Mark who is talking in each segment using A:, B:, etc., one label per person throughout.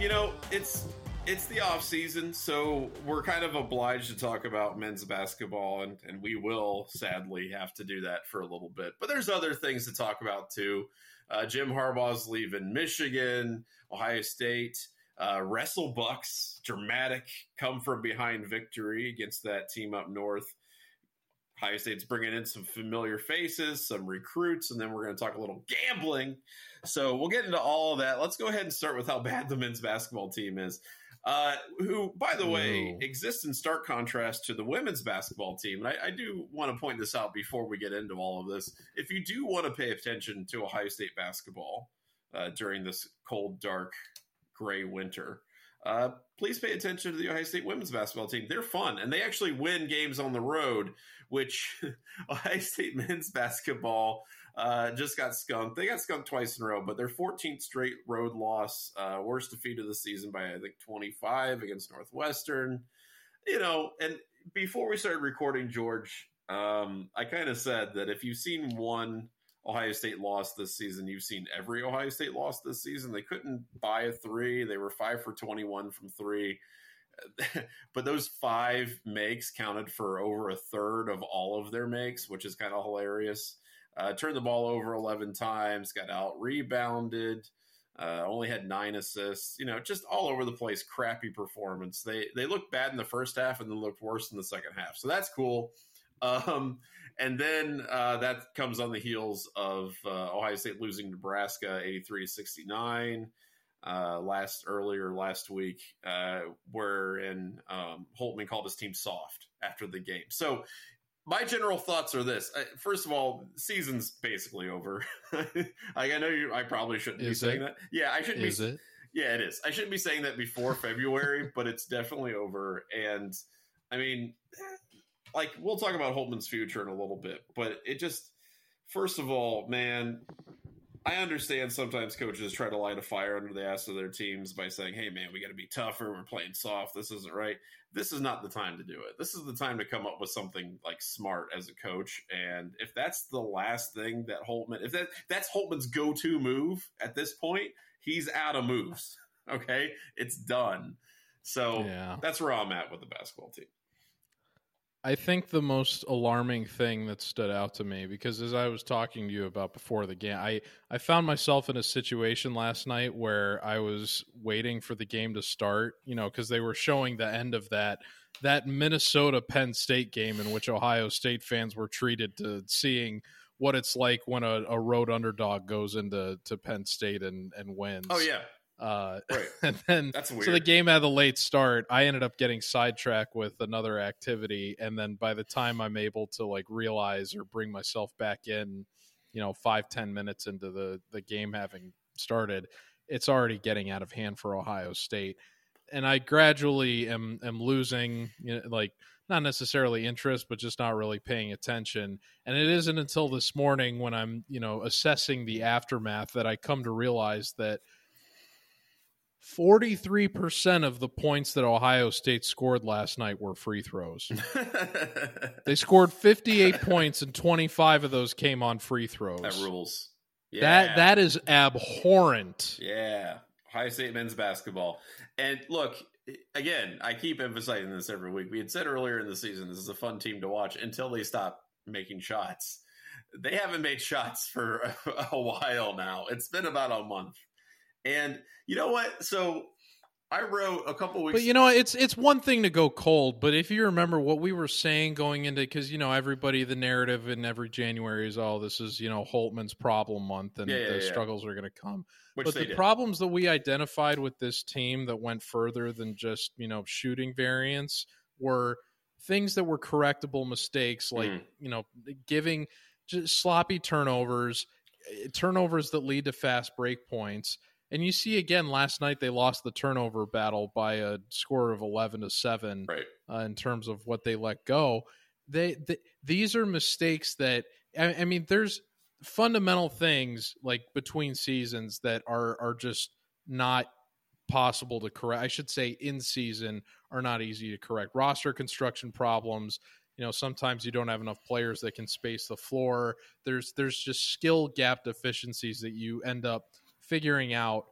A: you know, it's it's the off season, so we're kind of obliged to talk about men's basketball, and, and we will sadly have to do that for a little bit. But there's other things to talk about too. Uh, Jim Harbaugh's leaving Michigan, Ohio State. Uh, Wrestle Bucks, dramatic come from behind victory against that team up north. Ohio State's bringing in some familiar faces, some recruits, and then we're going to talk a little gambling. So we'll get into all of that. Let's go ahead and start with how bad the men's basketball team is uh, who, by the way, exists in stark contrast to the women's basketball team. And I, I do want to point this out before we get into all of this. If you do want to pay attention to Ohio State basketball uh, during this cold, dark, gray winter, uh, please pay attention to the Ohio State women's basketball team. They're fun, and they actually win games on the road, which Ohio State men's basketball uh, just got skunked. They got skunked twice in a row, but their 14th straight road loss, uh, worst defeat of the season by I think 25 against Northwestern. You know, and before we started recording, George, um, I kind of said that if you've seen one Ohio State loss this season, you've seen every Ohio State loss this season. They couldn't buy a three. They were five for 21 from three. but those five makes counted for over a third of all of their makes, which is kind of hilarious. Uh, turned the ball over 11 times, got out rebounded, uh, only had nine assists. You know, just all over the place, crappy performance. They they looked bad in the first half and then looked worse in the second half. So that's cool. Um, and then uh, that comes on the heels of uh, Ohio State losing Nebraska 83 to 69 uh, last earlier last week, uh, wherein um, Holtmann called his team soft after the game. So my general thoughts are this: first of all, season's basically over. like I know you, I probably shouldn't is be saying that. Yeah, I shouldn't
B: is
A: be.
B: It?
A: Yeah, it is. I shouldn't be saying that before February, but it's definitely over. And I mean, like we'll talk about Holtmann's future in a little bit, but it just, first of all, man, I understand sometimes coaches try to light a fire under the ass of their teams by saying, "Hey, man, we got to be tougher. We're playing soft. This isn't right." This is not the time to do it. This is the time to come up with something like smart as a coach. And if that's the last thing that Holtmann, if that that's Holtmann's go-to move at this point, he's out of moves. Okay, it's done. So yeah. that's where I'm at with the basketball team.
B: I think the most alarming thing that stood out to me because as I was talking to you about before the game, I, I found myself in a situation last night where I was waiting for the game to start, you know, because they were showing the end of that that Minnesota Penn State game in which Ohio State fans were treated to seeing what it's like when a, a road underdog goes into to Penn State and, and wins.
A: Oh yeah.
B: Uh, right. and then That's weird. so the game had a late start. I ended up getting sidetracked with another activity, and then by the time I'm able to like realize or bring myself back in, you know, five ten minutes into the the game having started, it's already getting out of hand for Ohio State, and I gradually am am losing, you know, like not necessarily interest, but just not really paying attention. And it isn't until this morning when I'm, you know, assessing the aftermath that I come to realize that 43% of the points that Ohio State scored last night were free throws. they scored 58 points and 25 of those came on free throws.
A: That rules.
B: Yeah. That that is abhorrent.
A: Yeah. Ohio State men's basketball. And look, again, I keep emphasizing this every week. We had said earlier in the season this is a fun team to watch until they stop making shots. They haven't made shots for a, a while now. It's been about a month. And you know what? So I wrote a couple weeks.
B: But you know, it's it's one thing to go cold, but if you remember what we were saying going into, because you know everybody, the narrative in every January is, oh, this is you know Holtmann's problem month, and yeah, yeah, the yeah. struggles are going to come. Which but the did. problems that we identified with this team that went further than just you know shooting variance were things that were correctable mistakes, like mm. you know giving just sloppy turnovers, eh, turnovers that lead to fast break points and you see again last night they lost the turnover battle by a score of 11 to 7
A: right.
B: uh, in terms of what they let go. They, they these are mistakes that I, I, mean there's fundamental things like between seasons that are are just not possible to correct. I should say in season are not easy to correct. Roster construction problems, you know, sometimes you don't have enough players that can space the floor. There's there's just skill gap deficiencies that you end up figuring out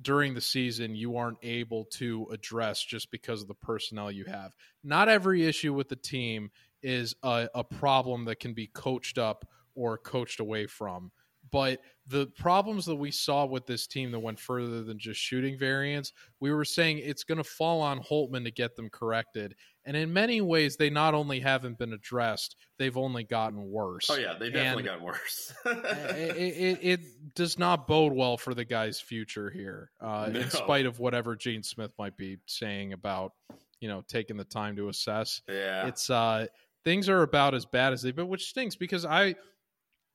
B: during the season you aren't able to address just because of the personnel you have. Not every issue with the team is a, a problem that can be coached up or coached away from. But the problems that we saw with this team that went further than just shooting variance, we were saying it's going to fall on Holtmann to get them corrected. And in many ways, they not only haven't been addressed, they've only gotten worse.
A: Oh, yeah, they definitely got worse.
B: it, it, it, does not bode well for the guy's future here, uh, no. in spite of whatever Gene Smith might be saying about, you know, taking the time to assess.
A: Yeah.
B: It's, uh, things are about as bad as they've been, which stinks because I,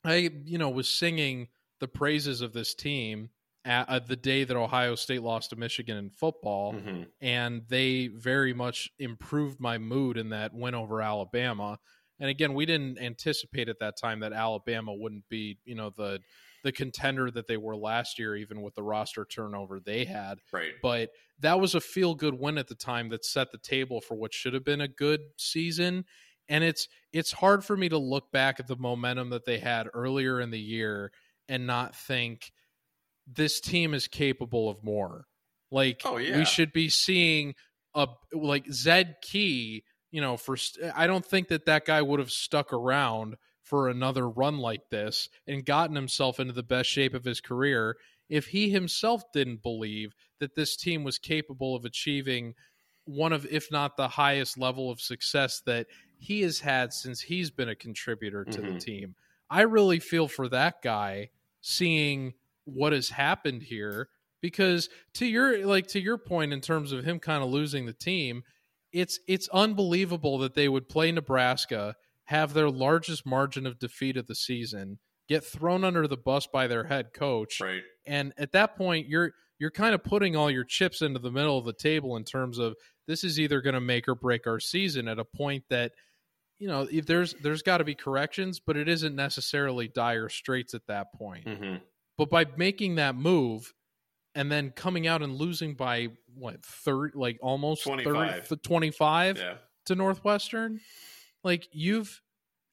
B: I, you know, was singing the praises of this team at, at the day that Ohio State lost to Michigan in football, mm-hmm. and they very much improved my mood in that win over Alabama. And again, we didn't anticipate at that time that Alabama wouldn't be, you know, the the contender that they were last year, even with the roster turnover they had.
A: Right.
B: But that was a feel good win at the time that set the table for what should have been a good season and it's it's hard for me to look back at the momentum that they had earlier in the year and not think this team is capable of more. Like
A: oh, yeah.
B: we should be seeing a like Zed Key, you know, for I don't think that that guy would have stuck around for another run like this and gotten himself into the best shape of his career if he himself didn't believe that this team was capable of achieving one of if not the highest level of success that he has had since he's been a contributor to mm-hmm. the team. I really feel for that guy seeing what has happened here because to your like to your point in terms of him kind of losing the team, it's it's unbelievable that they would play Nebraska, have their largest margin of defeat of the season, get thrown under the bus by their head coach.
A: Right.
B: And at that point you're you're kind of putting all your chips into the middle of the table in terms of this is either going to make or break our season at a point that you know, if there's there's got to be corrections, but it isn't necessarily dire straits at that point.
A: Mm-hmm.
B: But by making that move and then coming out and losing by what third, like almost
A: 25,
B: 30, 25
A: yeah.
B: to Northwestern, like you've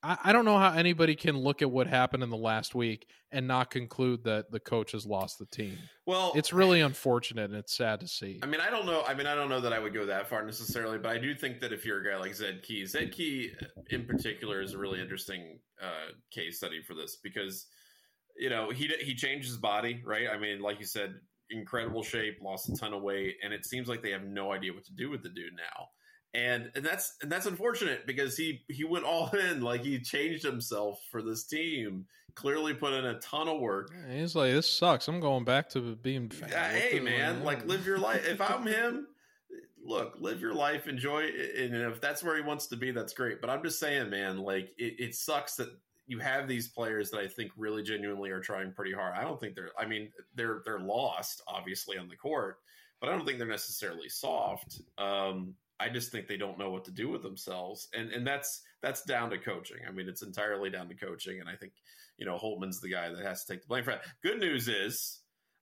B: I, I don't know how anybody can look at what happened in the last week and not conclude that the coach has lost the team.
A: Well,
B: it's really unfortunate and it's sad to see.
A: I mean, I don't know. I mean, I don't know that I would go that far necessarily, but I do think that if you're a guy like Zed Key, Zed Key in particular is a really interesting uh, case study for this because you know he he changed his body, right? I mean, like you said, incredible shape, lost a ton of weight, and it seems like they have no idea what to do with the dude now. And and that's and that's unfortunate because he he went all in like he changed himself for this team clearly put in a ton of work.
B: Yeah, he's like this sucks. I'm going back to being
A: yeah, hey man like live your life. If i'm him look live your life enjoy it and if that's where he wants to be that's great. But i'm just saying man like it, it sucks that you have these players that I think really genuinely are trying pretty hard. I don't think they're I mean they're they're lost obviously on the court, but I don't think they're necessarily soft. Um, I just think they don't know what to do with themselves, and and that's that's down to coaching. I mean, it's entirely down to coaching, and I think you know Holtmann's the guy that has to take the blame for that. Good news is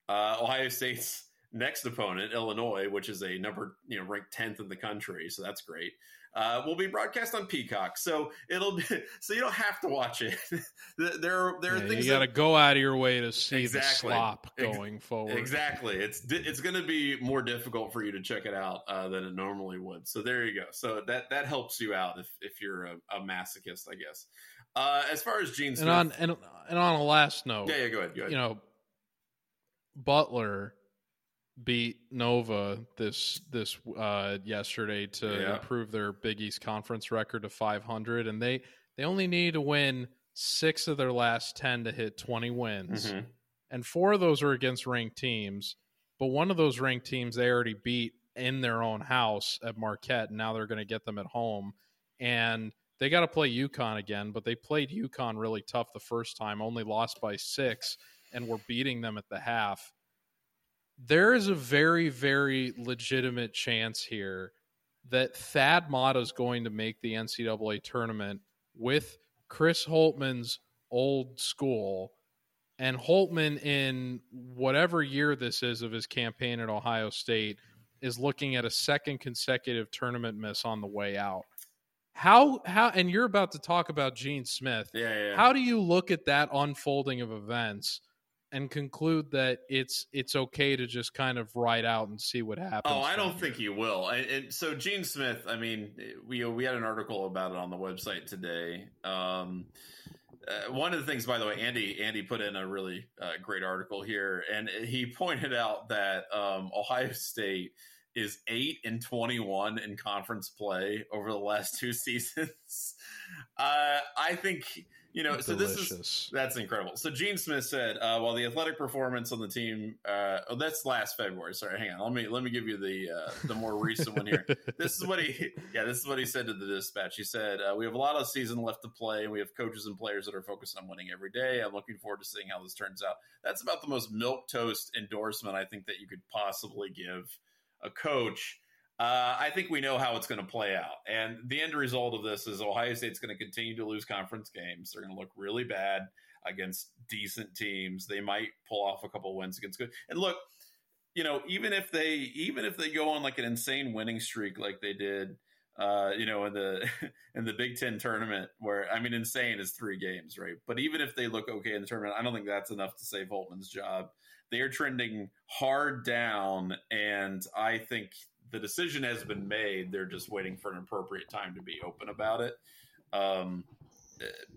A: uh, Ohio State's next opponent, Illinois, which is a number you know ranked tenth in the country, so that's great uh, will be broadcast on Peacock. So it'll be so you don't have to watch it. there, there are yeah, things
B: you got to go out of your way to see exactly. the slop going Ex- forward.
A: Exactly, it's it's going to be more difficult for you to check it out uh, than it normally would. So there you go. So that that helps you out if if you're a, a masochist, I guess. Uh, as far as Gene Smith,
B: and on and, and on a last note,
A: yeah, yeah, go ahead, go ahead.
B: You know, Butler beat Nova this this uh, yesterday to yeah. improve their Big East conference record to 500, and they they only need to win six of their last ten to hit 20 wins, mm-hmm. and four of those are against ranked teams. But one of those ranked teams they already beat in their own house at Marquette, and now they're going to get them at home, and they got to play UConn again. But they played UConn really tough the first time, only lost by six, and were beating them at the half there is a very, very legitimate chance here that Thad Matta is going to make the NCAA tournament with Chris Holtmann's old school. And Holtmann in whatever year this is of his campaign at Ohio State, is looking at a second consecutive tournament miss on the way out. How how and you're about to talk about Gene Smith.
A: Yeah, yeah.
B: How do you look at that unfolding of events and conclude that it's it's okay to just kind of ride out and see what happens.
A: Oh, I don't think he will. And, and, so Gene Smith, I mean, we we had an article about it on the website today. Um, uh, one of the things, by the way, Andy Andy put in a really uh, great article here, and he pointed out that um, Ohio State is eight and twenty one in conference play over the last two seasons. Uh, I think you know, so this is that's incredible. So Gene Smith said, uh, while the athletic performance on the team, uh, oh, that's last February. Sorry, hang on. Let me let me give you the uh, the more recent one here. This is what he, yeah, this is what he said to the dispatch. He said, uh, "We have a lot of season left to play, and we have coaches and players that are focused on winning every day. I'm looking forward to seeing how this turns out." That's about the most milk toast endorsement I think that you could possibly give a coach uh, I think we know how it's going to play out. And the end result of this is Ohio State's going to continue to lose conference games. They're going to look really bad against decent teams. They might pull off a couple wins against good. And look, you know, even if they even if they go on like an insane winning streak like they did, uh, you know, in the in the Big Ten tournament, where I mean, insane is three games, right? But even if they look okay in the tournament, I don't think that's enough to save Holtmann's job. They are trending hard down, and I think the decision has been made. They're just waiting for an appropriate time to be open about it. Um,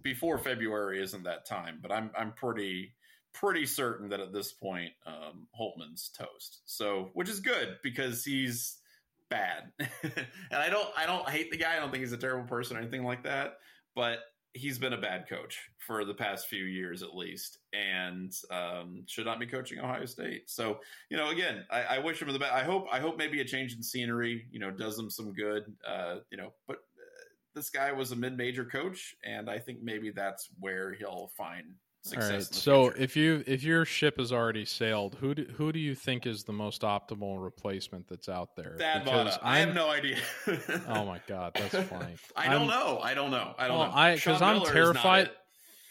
A: before February isn't that time, but I'm I'm pretty pretty certain that at this point um, Holtmann's toast. So, which is good because he's bad, and I don't I don't hate the guy. I don't think he's a terrible person or anything like that. But he's been a bad coach for the past few years at least, and um, should not be coaching Ohio State. So you know, again, I, I wish him the best. I hope I hope maybe a change in scenery, you know, does him some good. Uh, you know, but uh, this guy was a mid-major coach, and I think maybe that's where he'll find all right.
B: So future. if you if your ship has already sailed, who do, who do you think is the most optimal replacement that's out there?
A: Thad Matta. Uh, I have no idea.
B: oh my god, that's funny.
A: I don't I'm, know. I don't know. I don't well, know.
B: I because I'm terrified.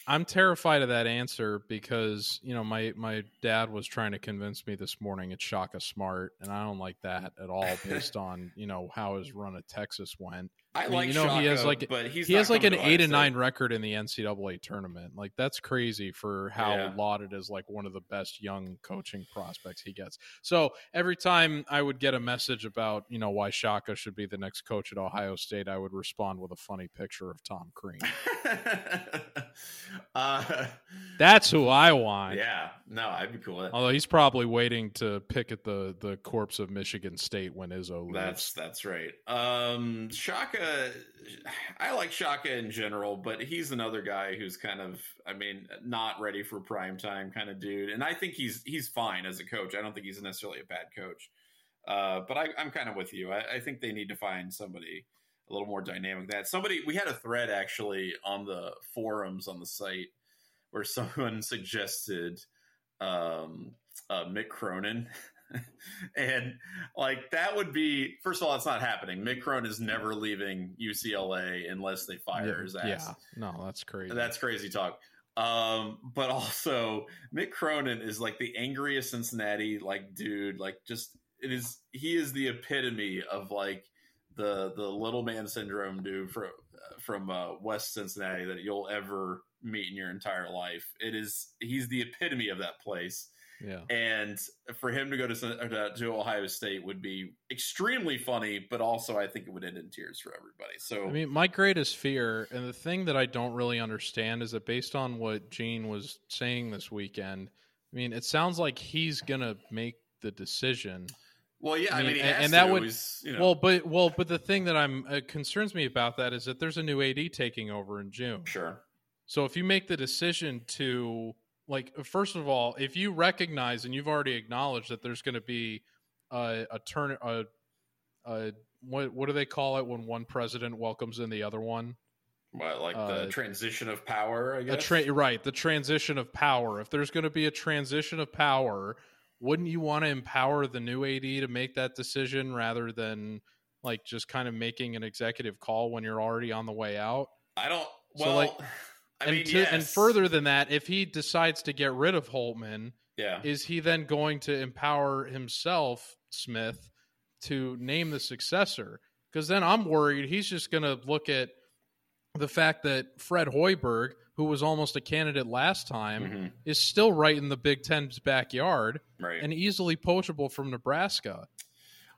B: I'm terrified of that answer because you know my my dad was trying to convince me this morning it's Shaka Smart, and I don't like that at all based on you know how his run at Texas went.
A: I, I mean, like you know Shaka, he has like but
B: he has like an eight and nine record in the NCAA tournament. Like that's crazy for how yeah. lauded as like one of the best young coaching prospects he gets. So every time I would get a message about you know why Shaka should be the next coach at Ohio State, I would respond with a funny picture of Tom Crean. uh, that's who I want.
A: Yeah, no, I'd be cool.
B: Although he's probably waiting to pick at the the corpse of Michigan State when Izzo leaves.
A: That's that's right. Um, Shaka I like Shaka in general, but he's another guy who's kind of, I mean, not ready for prime time kind of dude. And I think he's he's fine as a coach. I don't think he's necessarily a bad coach. Uh, but I, am kind of with you. I, I, think they need to find somebody a little more dynamic. That somebody we had a thread actually on the forums on the site where someone suggested um, uh, Mick Cronin. and like that would be first of all, it's not happening. Mick Cronin is never leaving UCLA unless they fire
B: yeah,
A: his ass.
B: Yeah, no, that's crazy.
A: That's crazy talk. Um, but also Mick Cronin is like the angriest Cincinnati like dude. Like just it is. He is the epitome of like the the little man syndrome dude from from uh, West Cincinnati that you'll ever meet in your entire life. It is. He's the epitome of that place
B: yeah.
A: And for him to go to, to Ohio State would be extremely funny, but also I think it would end in tears for everybody. So
B: I mean, my greatest fear, and the thing that I don't really understand, is that based on what Gene was saying this weekend, I mean, it sounds like he's gonna make the decision.
A: Well, yeah, I mean, I mean and, and, that would, you know.
B: well, but well, but the thing that I'm uh, concerns me about that is that there's a new AD taking over in June.
A: Sure.
B: So if you make the decision to like first of all, if you recognize and you've already acknowledged that there's going to be a, a turn a, a what what do they call it when one president welcomes in the other one?
A: What, like the uh, transition of power? I guess.
B: Tra- right, the transition of power. If there's going to be a transition of power, wouldn't you want to empower the new AD to make that decision rather than like just kind of making an executive call when you're already on the way out?
A: I don't. Well, so like, I and,
B: mean,
A: to, yes.
B: and further than that, if he decides to get rid of Holtmann,
A: yeah,
B: is he then going to empower himself, Smith, to name the successor? Because then I'm worried he's just going to look at the fact that Fred Hoiberg, who was almost a candidate last time, mm-hmm. is still right in the Big Ten's backyard
A: right.
B: and easily poachable from Nebraska.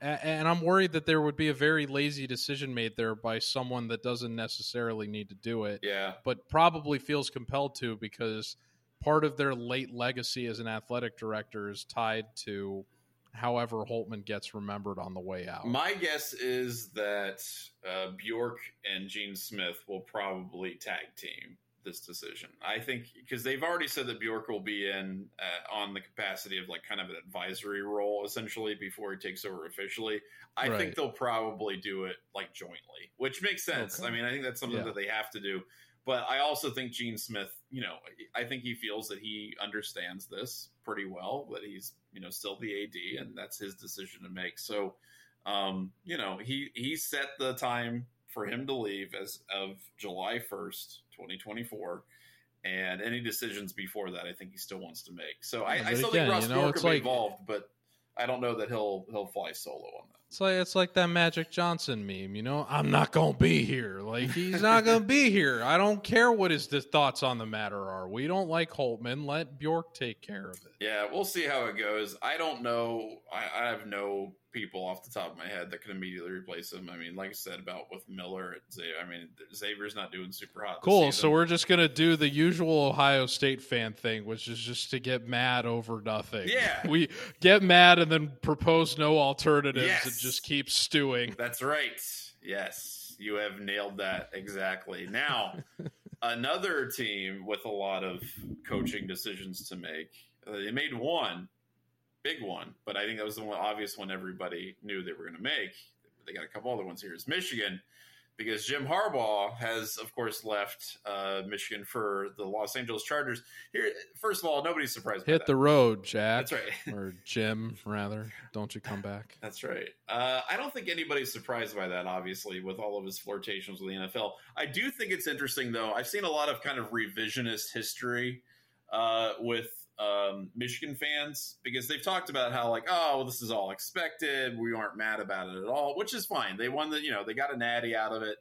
B: And I'm worried that there would be a very lazy decision made there by someone that doesn't necessarily need to do it.
A: Yeah.
B: But probably feels compelled to because part of their late legacy as an athletic director is tied to however Holtmann gets remembered on the way out.
A: My guess is that uh, Bjork and Gene Smith will probably tag team this decision. I think because they've already said that Bjork will be in uh, on the capacity of like kind of an advisory role essentially before he takes over officially. I right. think they'll probably do it like jointly, which makes sense. Okay. I mean, I think that's something yeah. that they have to do. But I also think Gene Smith, you know, I think he feels that he understands this pretty well, that he's, you know, still the AD and that's his decision to make. So, um, you know, he he set the time for him to leave as of July 1st, 2024. And any decisions before that, I think he still wants to make. So I, I still again, think Ross you know, could like, be involved, but I don't know that he'll he'll fly solo on that.
B: It's like it's like that Magic Johnson meme, you know. I'm not gonna be here. Like he's not gonna be here. I don't care what his thoughts on the matter are. We don't like Holtmann. Let Bjork take care of it.
A: Yeah, we'll see how it goes. I don't know. I, I have no people off the top of my head that can immediately replace him. I mean, like I said about with Miller, I mean Xavier's not doing super hot.
B: Cool. So we're just gonna do the usual Ohio State fan thing, which is just to get mad over nothing.
A: Yeah,
B: we get mad and then propose no alternatives yes. and just keep stewing.
A: That's right. Yes, you have nailed that exactly. Now. another team with a lot of coaching decisions to make. Uh, they made one big one, but I think that was the one obvious one everybody knew they were going to make. They got a couple other ones here. Is Michigan because Jim Harbaugh has, of course, left uh, Michigan for the Los Angeles Chargers. Here, first of all, nobody's surprised.
B: Hit
A: the
B: road, Jack.
A: That's right,
B: or Jim, rather. Don't you come back?
A: That's right. Uh, I don't think anybody's surprised by that. Obviously, with all of his flirtations with the NFL, I do think it's interesting though. I've seen a lot of kind of revisionist history uh, with um, Michigan fans because they've talked about how like oh well, this is all expected. We aren't mad about it at all which is fine. They won the you know they got a natty out of it.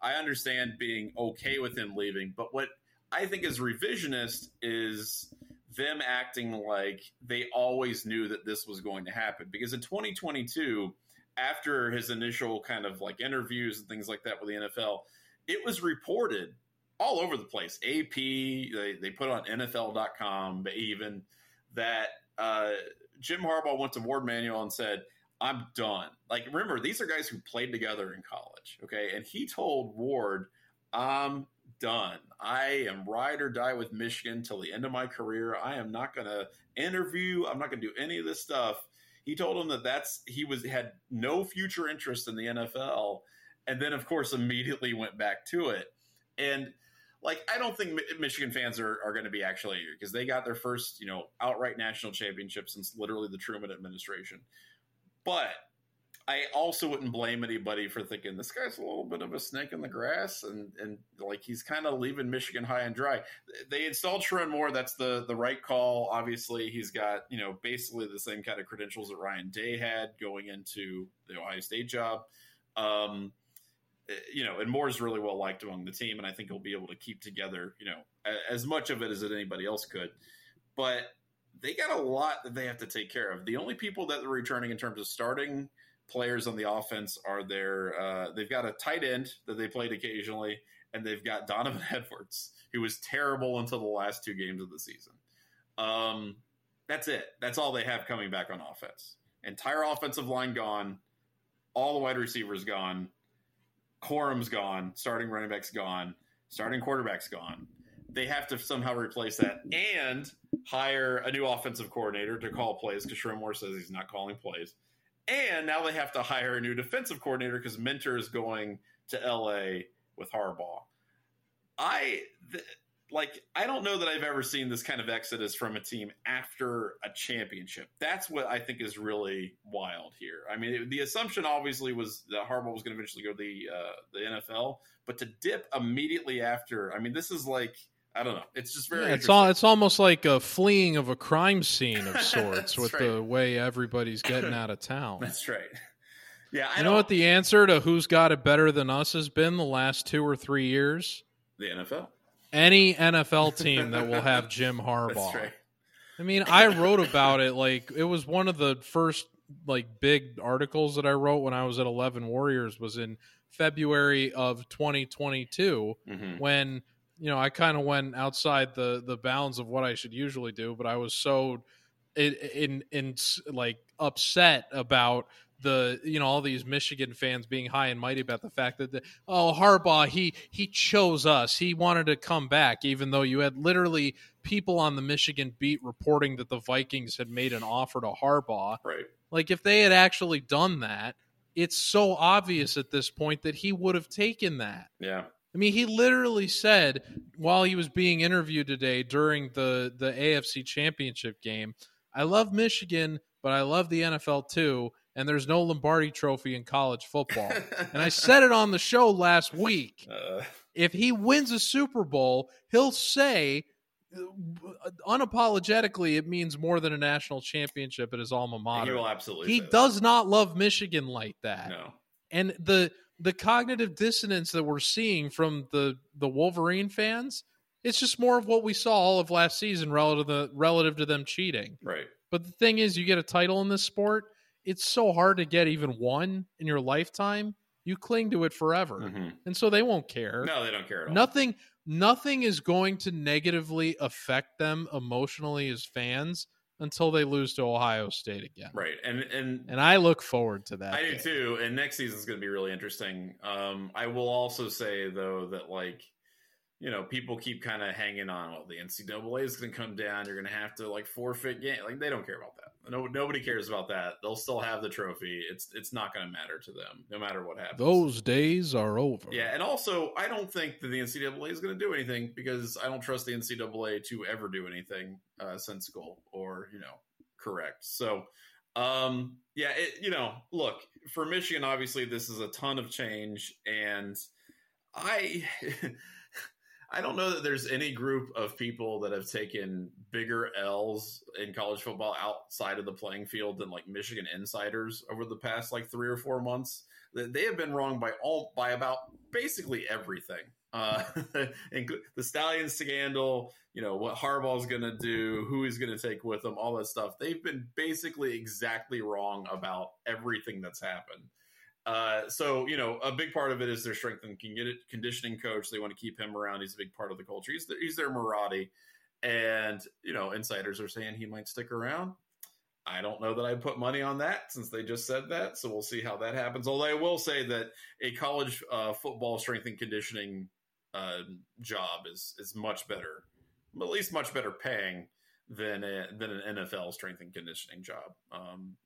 A: I understand being okay with him leaving but what I think is revisionist is them acting like they always knew that this was going to happen. Because in 2022 after his initial kind of like interviews and things like that with the NFL it was reported all over the place. AP, they, they put on NFL.com, even that uh, Jim Harbaugh went to Warde Manuel and said, I'm done. Like, remember, these are guys who played together in college, okay? And he told Warde, I'm done. I am ride or die with Michigan till the end of my career. I am not going to interview. I'm not going to do any of this stuff. He told him that that's he was had no future interest in the NFL, and then of course immediately went back to it. And like I don't think Michigan fans are, are going to be actually because they got their first you know outright national championship since literally the Truman administration. But I also wouldn't blame anybody for thinking this guy's a little bit of a snake in the grass and and like he's kind of leaving Michigan high and dry. They installed Sherrone Moore. That's the the right call. Obviously, he's got you know basically the same kind of credentials that Ryan Day had going into the Ohio State job. Um, you know, and Moore's really well liked among the team, and I think he'll be able to keep together, you know, as much of it as anybody else could. But they got a lot that they have to take care of. The only people that are returning in terms of starting players on the offense are their uh, they've got a tight end that they played occasionally, and they've got Donovan Edwards, who was terrible until the last two games of the season. Um, that's it. That's all they have coming back on offense. Entire offensive line gone, all the wide receivers gone Corum's gone, starting running back's gone, starting quarterback's gone. They have to somehow replace that and hire a new offensive coordinator to call plays because Sherrone Moore says he's not calling plays. And now they have to hire a new defensive coordinator because Minter is going to LA with Harbaugh. I th- like I don't know that I've ever seen this kind of exodus from a team after a championship. That's what I think is really wild here. I mean, it, the assumption obviously was that Harbaugh was going to eventually go to the uh, the NFL, but to dip immediately after, I mean, this is like I don't know. It's just very. Yeah,
B: it's all. It's almost like a fleeing of a crime scene of sorts with right. the way everybody's getting out of town.
A: That's right. Yeah, I
B: you know what the answer to who's got it better than us has been the last two or three years?
A: The NFL.
B: Any NFL team that will have Jim Harbaugh. Right. I mean, I wrote about it like it was one of the first like big articles that I wrote when I was at 11 Warriors was in February of 2022 mm-hmm. when you know I kind of went outside the the bounds of what I should usually do, but I was so in in, like upset about the you know all these Michigan fans being high and mighty about the fact that the, oh Harbaugh he he chose us. He wanted to come back even though you had literally people on the Michigan beat reporting that the Vikings had made an offer to Harbaugh.
A: Right.
B: Like if they had actually done that it's so obvious at this point that he would have taken that.
A: Yeah.
B: I mean he literally said while he was being interviewed today during the the AFC Championship game I love Michigan but I love the NFL too and there's no Lombardi trophy in college football. and I said it on the show last week. Uh, if he wins a Super Bowl, he'll say uh, unapologetically it means more than a national championship at his alma mater.
A: He will absolutely.
B: He does that. not love Michigan like that.
A: No.
B: And the the cognitive dissonance that we're seeing from the the Wolverine fans, it's just more of what we saw all of last season relative to the, relative to them cheating.
A: Right.
B: But the thing is, you get a title in this sport it's so hard to get even one in your lifetime. You cling to it forever, mm-hmm. and so they won't care.
A: No, they don't care at all.
B: Nothing, nothing is going to negatively affect them emotionally as fans until they lose to Ohio State again.
A: Right. And and
B: and I look forward to that.
A: I game. do too. And next season is going to be really interesting. Um I will also say though that like you know, people keep kind of hanging on. Well, the NCAA is going to come down. You're going to have to like forfeit game. Like they don't care about that. No, nobody cares about that. They'll still have the trophy. It's it's not going to matter to them, no matter what happens.
B: Those days are over.
A: Yeah, and also I don't think that the NCAA is going to do anything because I don't trust the NCAA to ever do anything uh, sensible or you know correct. So, um, yeah, it, you know, look for Michigan. Obviously, this is a ton of change, and I. I don't know that there's any group of people that have taken bigger L's in college football outside of the playing field than like Michigan insiders over the past like three or four months. They have been wrong by all by about basically everything. Uh, the Stallion scandal, you know what Harbaugh's going to do, who he's going to take with him, all that stuff. They've been basically exactly wrong about everything that's happened. Uh, so you know, a big part of it is their strength and conditioning coach. They want to keep him around. He's a big part of the culture. He's their, he's their Marotti, and you know, insiders are saying he might stick around. I don't know that I put money on that since they just said that. So we'll see how that happens. Although I will say that a college uh, football strength and conditioning uh, job is is much better, at least much better paying than a, than an NFL strength and conditioning job. Um,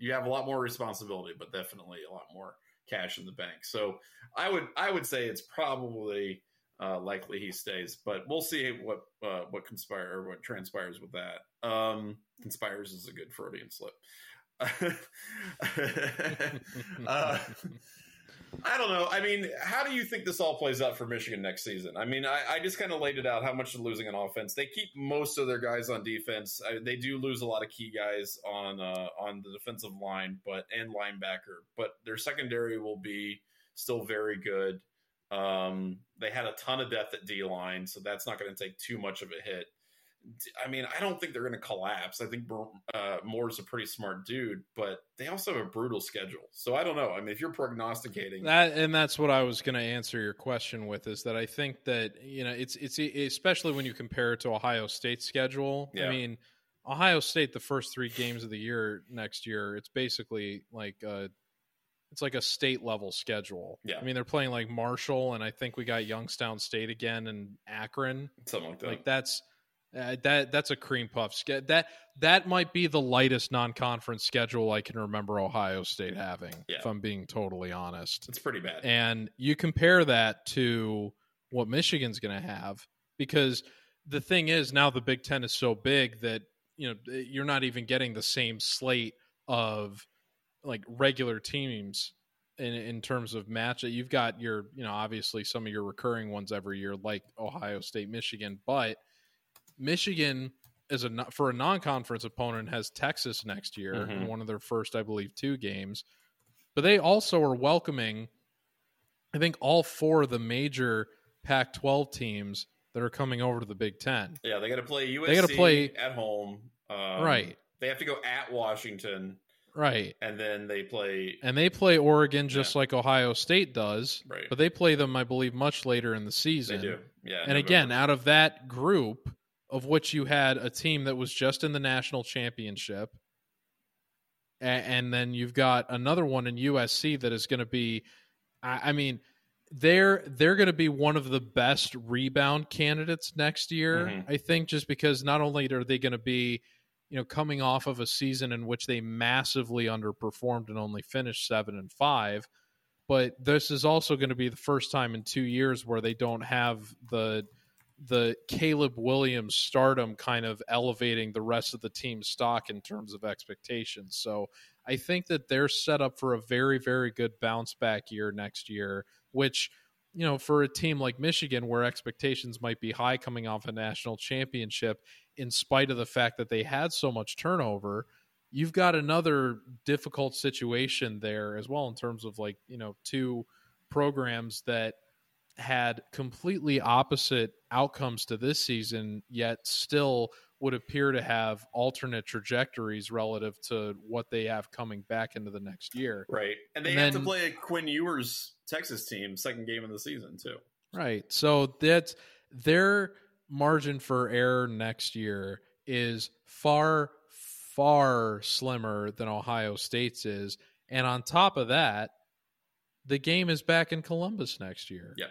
A: you have a lot more responsibility, but definitely a lot more cash in the bank. So I would I would say it's probably uh, likely he stays, but we'll see what uh, what conspire what transpires with that. Um, conspires is a good Freudian slip. uh, I don't know. I mean, how do you think this all plays out for Michigan next season? I mean, I, I just kind of laid it out how much they're losing on offense. They keep most of their guys on defense. I, they do lose a lot of key guys on uh, on the defensive line, but and linebacker. But their secondary will be still very good. Um, they had a ton of depth at D line, so that's not going to take too much of a hit. I mean, I don't think they're going to collapse. I think uh, Moore's a pretty smart dude, but they also have a brutal schedule. So I don't know. I mean, if you're prognosticating
B: that, and that's what I was going to answer your question with is that I think that you know it's it's especially when you compare it to Ohio State's schedule. Yeah. I mean, Ohio State the first three games of the year next year, it's basically like a, it's like a state level schedule.
A: Yeah.
B: I mean, they're playing like Marshall, and I think we got Youngstown State again and Akron.
A: Something like that.
B: Like that's uh, that that's a cream puff. That that might be the lightest non-conference schedule I can remember Ohio State having. Yeah. If I'm being totally honest,
A: it's pretty bad.
B: And you compare that to what Michigan's going to have because the thing is now the Big Ten is so big that you know you're not even getting the same slate of like regular teams in in terms of match. You've got your you know obviously some of your recurring ones every year like Ohio State, Michigan, but Michigan is a for a non-conference opponent has Texas next year mm-hmm. in one of their first, I believe, two games. But they also are welcoming, I think, all four of the major Pac-12 teams that are coming over to the Big Ten.
A: Yeah, they got to play USC.
B: They got to play
A: at home. Um,
B: right.
A: They have to go at Washington.
B: Right.
A: And then they play
B: And they play Oregon just yeah. like Ohio State does.
A: Right.
B: But they play them I believe much later in the season.
A: They do. Yeah.
B: And November. again, out of that group of which you had a team that was just in the national championship and, and then you've got another one in USC that is going to be I, I mean they're they're going to be one of the best rebound candidates next year. Mm-hmm. I think just because not only are they going to be you know, coming off of a season in which they massively underperformed and only finished seven and five. But this is also going to be the first time in two years where they don't have the the Caleb Williams stardom kind of elevating the rest of the team's stock in terms of expectations. So I think that they're set up for a very, very good bounce back year next year, which you know, for a team like Michigan, where expectations might be high coming off a national championship, in spite of the fact that they had so much turnover, you've got another difficult situation there as well in terms of like, you know, two programs that had completely opposite outcomes to this season, yet still would appear to have alternate trajectories relative to what they have coming back into the next year.
A: Right. And they and have then, to play a Quinn Ewers Texas team second game of the season too.
B: Right. So that's their margin for error next year is far far slimmer than Ohio State's is. And on top of that, the game is back in Columbus next year.
A: Yeah.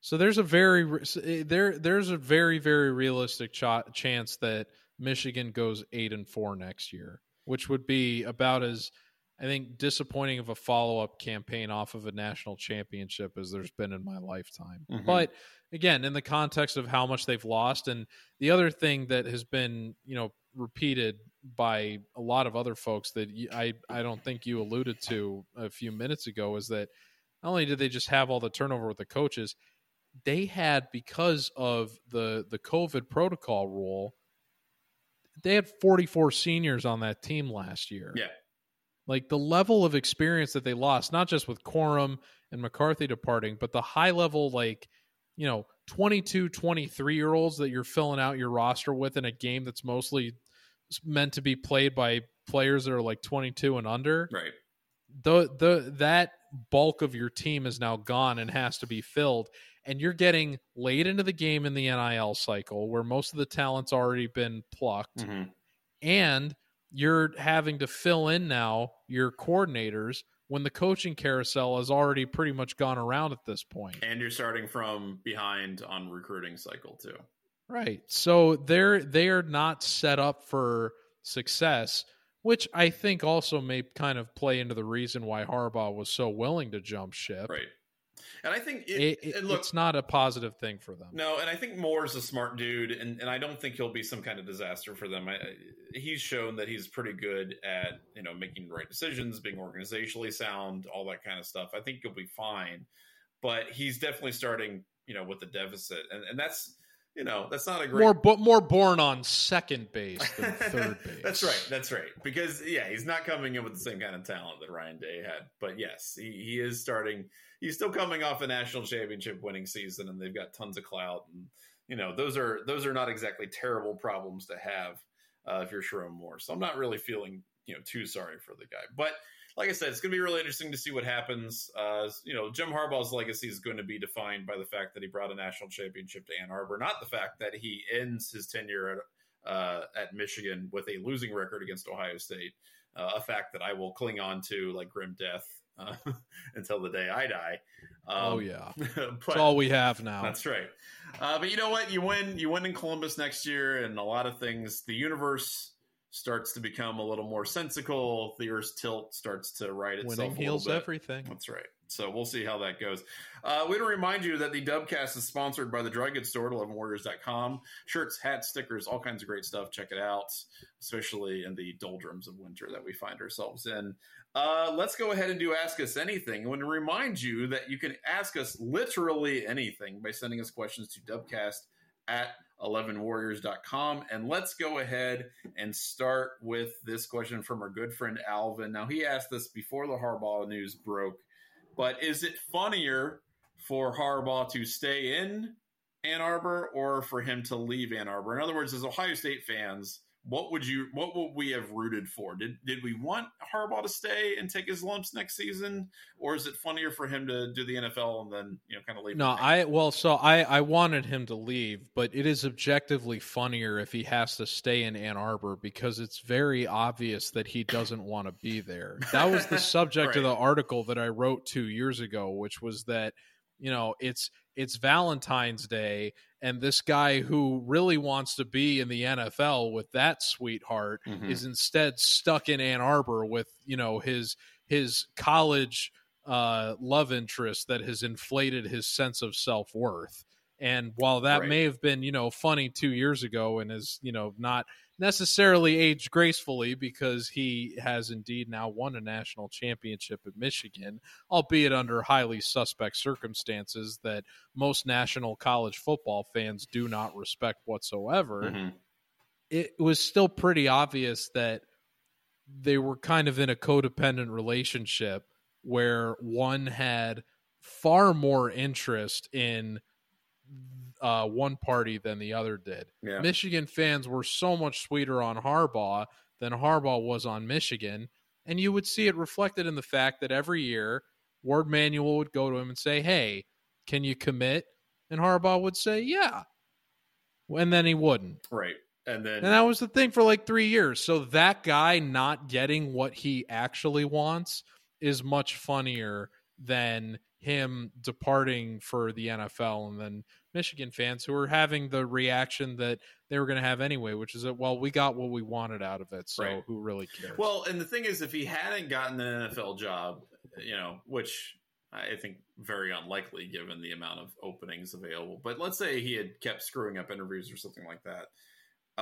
B: So there's a very eh, there there's a very very realistic ch- chance that Michigan goes 8 and 4 next year, which would be about as I think disappointing of a follow up campaign off of a national championship as there's been in my lifetime. Mm-hmm. But again, in the context of how much they've lost, and the other thing that has been you know repeated by a lot of other folks that I I don't think you alluded to a few minutes ago is that not only did they just have all the turnover with the coaches, they had because of the the COVID protocol rule, they had 44 seniors on that team last year.
A: Yeah.
B: Like the level of experience that they lost, not just with Corum and McCarthy departing, but the high level, like, you know, 22, 23 year olds that you're filling out your roster with in a game that's mostly meant to be played by players that are like 22 and under.
A: Right.
B: The, the, that bulk of your team is now gone and has to be filled. And you're getting late into the game in the NIL cycle where most of the talent's already been plucked. Mm-hmm. And you're having to fill in now your coordinators when the coaching carousel has already pretty much gone around at this point.
A: And you're starting from behind on recruiting cycle too.
B: Right. So they're they are not set up for success, which I think also may kind of play into the reason why Harbaugh was so willing to jump ship.
A: Right. And I think it,
B: it, it look, it's not a positive thing for them.
A: No, and I think Moore's a smart dude, and, and I don't think he'll be some kind of disaster for them. I, he's shown that he's pretty good at you know making the right decisions, being organizationally sound, all that kind of stuff. I think he'll be fine, but he's definitely starting you know with the deficit, and, and that's you know that's not a great
B: more but more born on second base than third base.
A: that's right. That's right. Because yeah, he's not coming in with the same kind of talent that Ryan Day had. But yes, he, he is starting he's still coming off a national championship winning season, and they've got tons of clout. And you know, those are those are not exactly terrible problems to have uh, if you're Sherrone Moore. So I'm not really feeling you know too sorry for the guy, but. Like I said, it's going to be really interesting to see what happens. Uh, you know, Jim Harbaugh's legacy is going to be defined by the fact that he brought a national championship to Ann Arbor, not the fact that he ends his tenure at uh, at Michigan with a losing record against Ohio State, uh, a fact that I will cling on to like grim death uh, until the day I die.
B: Um, oh yeah, that's all we have now.
A: That's right. Uh, but you know what? You win. You win in Columbus next year, and a lot of things. The universe starts to become a little more sensical. The Earth's tilt starts to right itself.
B: Winning heals everything.
A: That's right. So we'll see how that goes. Uh, we want to remind you that the Dubcast is sponsored by the Dry Goods Store at 11warriors.com. Shirts, hats, stickers, all kinds of great stuff. Check it out, especially in the doldrums of winter that we find ourselves in. Uh, let's go ahead and do Ask Us Anything. I want to remind you that you can ask us literally anything by sending us questions to dubcast at 11warriors.com. And let's go ahead and start with this question from our good friend Alvin. Now, he asked this before the Harbaugh news broke, but is it funnier for Harbaugh to stay in Ann Arbor or for him to leave Ann Arbor? In other words, as Ohio State fans, what would you what would we have rooted for? Did did we want Harbaugh to stay and take his lumps next season, or is it funnier for him to do the NFL and then you know kind of leave?
B: No, I well, so I I wanted him to leave, but it is objectively funnier if he has to stay in Ann Arbor because it's very obvious that he doesn't want to be there. That was the subject right. of the article that I wrote two years ago, which was that you know it's it's Valentine's Day, and this guy who really wants to be in the NFL with that sweetheart mm-hmm. is instead stuck in Ann Arbor with you know his his college uh, love interest that has inflated his sense of self worth. And while that right. may have been you know funny two years ago and is you know not necessarily aged gracefully because he has indeed now won a national championship at Michigan, albeit under highly suspect circumstances that most national college football fans do not respect whatsoever. Mm-hmm. It was still pretty obvious that they were kind of in a codependent relationship where one had far more interest in uh, one party than the other did. Yeah. Michigan fans were so much sweeter on Harbaugh than Harbaugh was on Michigan. And you would see it reflected in the fact that every year Warde Manuel would go to him and say, Hey, can you commit? And Harbaugh would say, Yeah. And then he wouldn't.
A: Right. And then
B: And that was the thing for like three years. So that guy not getting what he actually wants is much funnier than him departing for the NFL and then Michigan fans who are having the reaction that they were going to have anyway, which is that well, we got what we wanted out of it, so right. who really cares?
A: Well, and the thing is, if he hadn't gotten an NFL job, you know, which I think very unlikely given the amount of openings available, but let's say he had kept screwing up interviews or something like that.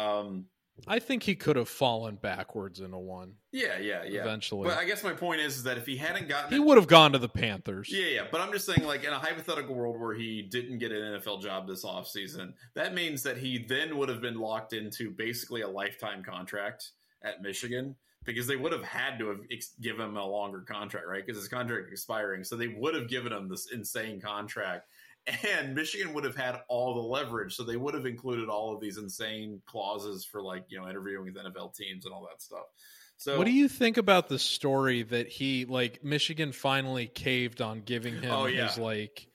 A: Um,
B: I think he could have fallen backwards into one.
A: Yeah, yeah, yeah.
B: Eventually,
A: but I guess my point is, is that if he hadn't gotten,
B: he would have gone to the Panthers.
A: Yeah, yeah. But I'm just saying, like in a hypothetical world where he didn't get an NFL job this offseason, that means that he then would have been locked into basically a lifetime contract at Michigan because they would have had to have ex- given him a longer contract, right? Because his contract expiring, so they would have given him this insane contract and Michigan would have had all the leverage, so they would have included all of these insane clauses for like you know interviewing with NFL teams and all that stuff. So,
B: what do you think about the story that he like Michigan finally caved on giving him oh, yeah. his like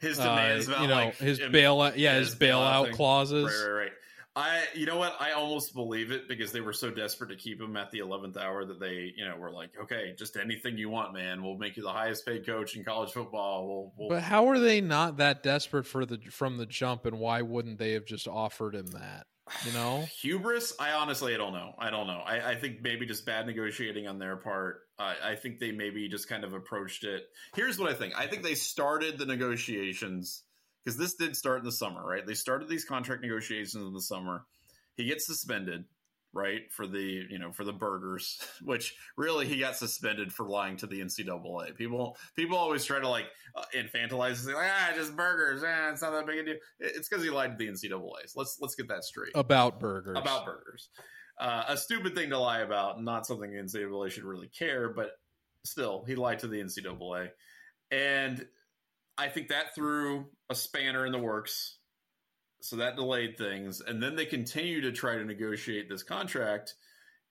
A: his demands, uh,
B: about, you know, like, his bailout, yeah, his, his bailout, bailout clauses,
A: right, right, right. I, you know what? I almost believe it because they were so desperate to keep him at the eleventh hour that they, you know, were like, okay, just anything you want, man. We'll make you the highest paid coach in college football. We'll, we'll...
B: But how are they not that desperate for the from the jump, and why wouldn't they have just offered him that? You know,
A: hubris. I honestly, I don't know. I don't know. I, I think maybe just bad negotiating on their part. Uh, I think they maybe just kind of approached it. Here's what I think. I think they started the negotiations because this did start in the summer, right? They started these contract negotiations in the summer. He gets suspended, right, for the you know for the burgers, which really he got suspended for lying to the NCAA. People people always try to like uh, infantilize say like ah just burgers, ah it's not that big a deal. It's because he lied to the NCAA. So let's let's get that straight
B: about burgers.
A: About burgers, uh, a stupid thing to lie about, not something the NCAA should really care, but still he lied to the NCAA, and I think that threw a spanner in the works. So that delayed things. And then they continue to try to negotiate this contract.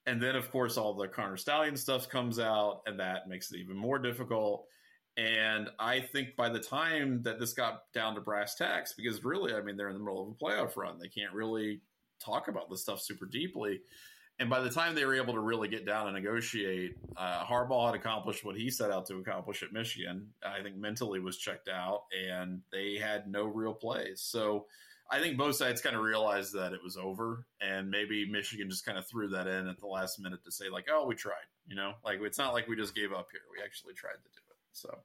A: And then, of course, all the Connor Stallion stuff comes out, and that makes it even more difficult. And I think by the time that this got down to brass tacks, because really, I mean, they're in the middle of a playoff run, they can't really talk about this stuff super deeply. And by the time they were able to really get down and negotiate, uh, Harbaugh had accomplished what he set out to accomplish at Michigan. I think mentally was checked out, and they had no real plays. So I think both sides kind of realized that it was over, and maybe Michigan just kind of threw that in at the last minute to say like, "Oh, we tried." You know, like it's not like we just gave up here; we actually tried to do it. So.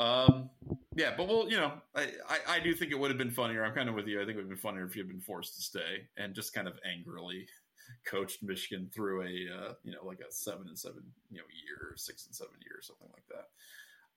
A: Um, yeah, but well, you know, I, I, I do think it would have been funnier. I'm kind of with you. I think it would have been funnier if you had been forced to stay and just kind of angrily coached Michigan through a uh, you know like a seven and seven you know year, six and seven years, something like that.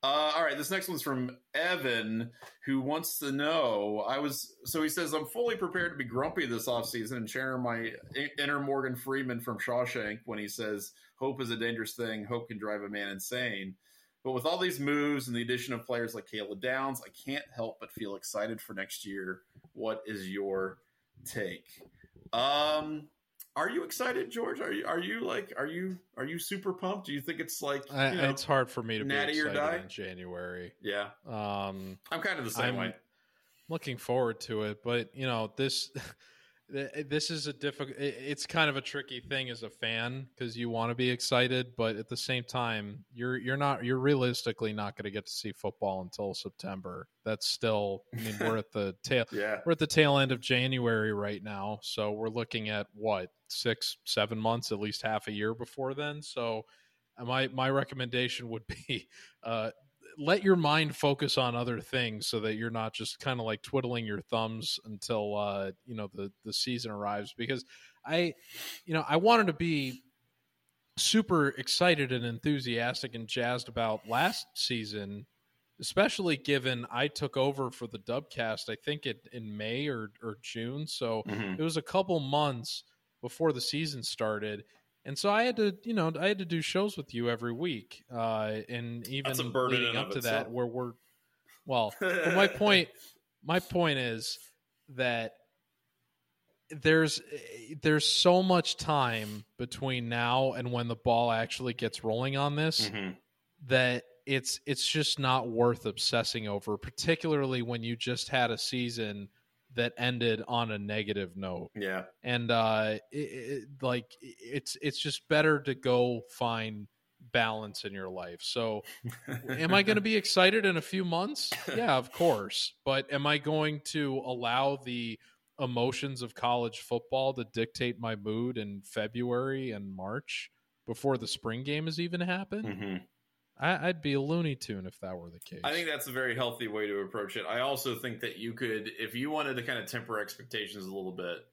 A: Uh, all right, this next one's from Evan, who wants to know. I was so he says I'm fully prepared to be grumpy this offseason and share my inner Morgan Freeman from Shawshank when he says hope is a dangerous thing. Hope can drive a man insane. But with all these moves and the addition of players like Caleb Downs, I can't help but feel excited for next year what is your take? Um, are you excited, George? Are you are you like are you are you super pumped? Do you think it's like
B: I,
A: know,
B: it's hard for me to be
A: or
B: excited
A: die?
B: in January.
A: Yeah,
B: Um,
A: I'm kind of the same
B: I'm
A: way.
B: looking forward to it, but you know this. This is a difficult. It's kind of a tricky thing as a fan because you want to be excited, but at the same time, you're you're not. You're realistically not going to get to see football until September. That's still. I mean, we're at the tail.
A: Yeah,
B: We're at the tail end of January right now, so we're looking at what six, seven months, at least half a year before then. So, uh, my my recommendation would be uh, let your mind focus on other things, so that you're not just kind of like twiddling your thumbs until uh, you know the the season arrives. Because I, you know, I wanted to be super excited and enthusiastic and jazzed about last season especially given I took over for the Dubcast, I think it in May or, or June. So
A: Mhm.
B: it was a couple months before the season started. And so I had to, you know, I had to do shows with you every week. Uh, and even
A: That's a burden in
B: leading up to that, where we're, well, my point, my point is that there's there's so much time between now and when the ball actually gets rolling on this
A: Mhm.
B: that it's it's just not worth obsessing over particularly when you just had a season that ended on a negative note.
A: Yeah,
B: and uh it, it, like it's it's just better to go find balance in your life. So am i going to be excited in a few months? Yeah of course. But am i going to allow the emotions of college football to dictate my mood in february and march before the spring game has even happened?
A: Mhm.
B: I, I'd be a Looney Tune if that were the case.
A: I think that's a very healthy way to approach it. I also think that you could, if you wanted to kind of temper expectations a little bit,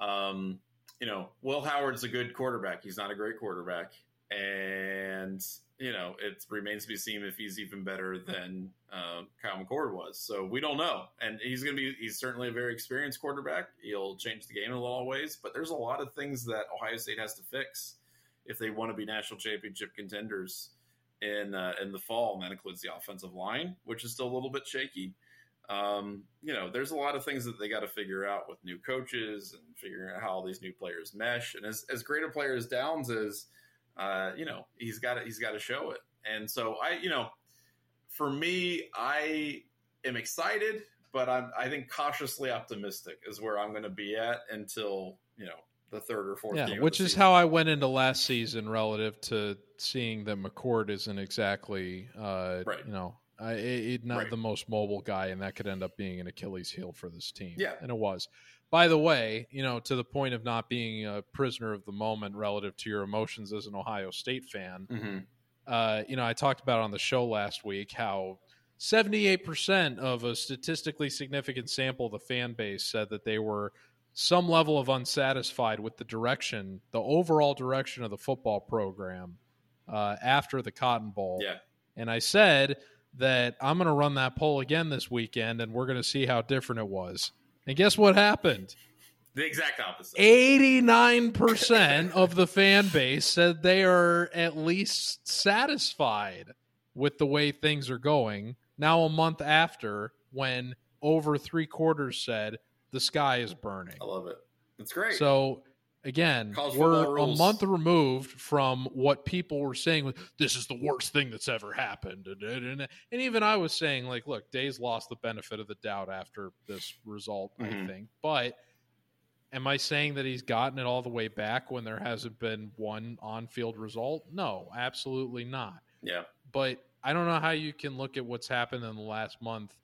A: um, you know, Will Howard's a good quarterback. He's not a great quarterback, and you know, it remains to be seen if he's even better than um, Kyle McCord was. So we don't know, and he's going to be—he's certainly a very experienced quarterback. He'll change the game in a lot of ways, but there's a lot of things that Ohio State has to fix if they want to be national championship contenders in uh, in the fall, and that includes the offensive line, which is still a little bit shaky. Um, you know, there's a lot of things that they got to figure out with new coaches and figuring out how all these new players mesh. And as as great a player as Downs is, uh, you know, he's got he's got to show it. And so I, you know, for me, I am excited, but I'm I think cautiously optimistic is where I'm going to be at until you know the third or fourth.
B: yeah,
A: game
B: which is
A: season.
B: how I went into last season relative to seeing that McCord isn't exactly, uh,
A: Right.
B: you know, I, it, not
A: Right.
B: the most mobile guy, and that could end up being an Achilles heel for this team.
A: Yeah.
B: and it was. By the way, you know, to the point of not being a prisoner of the moment relative to your emotions as an Ohio State fan,
A: Mhm.
B: uh, you know, I talked about on the show last week how 78% of a statistically significant sample of the fan base said that they were some level of unsatisfied with the direction, the overall direction of the football program uh, after the Cotton Bowl.
A: Yeah.
B: And I said that I'm going to run that poll again this weekend and we're going to see how different it was. And guess what happened?
A: The exact opposite.
B: 89% of the fan base said they are at least satisfied with the way things are going. Now, a month after, when over three quarters said the sky is burning.
A: I love it. It's great.
B: So, again,
A: College
B: we're a month removed from what people were saying this is the worst thing that's ever happened. And, and, and even I was saying, like, look, Day's lost the benefit of the doubt after this result, I
A: Mhm.
B: think. But am I saying that he's gotten it all the way back when there hasn't been one on field result? No, absolutely not.
A: yeah.
B: But I don't know how you can look at what's happened in the last month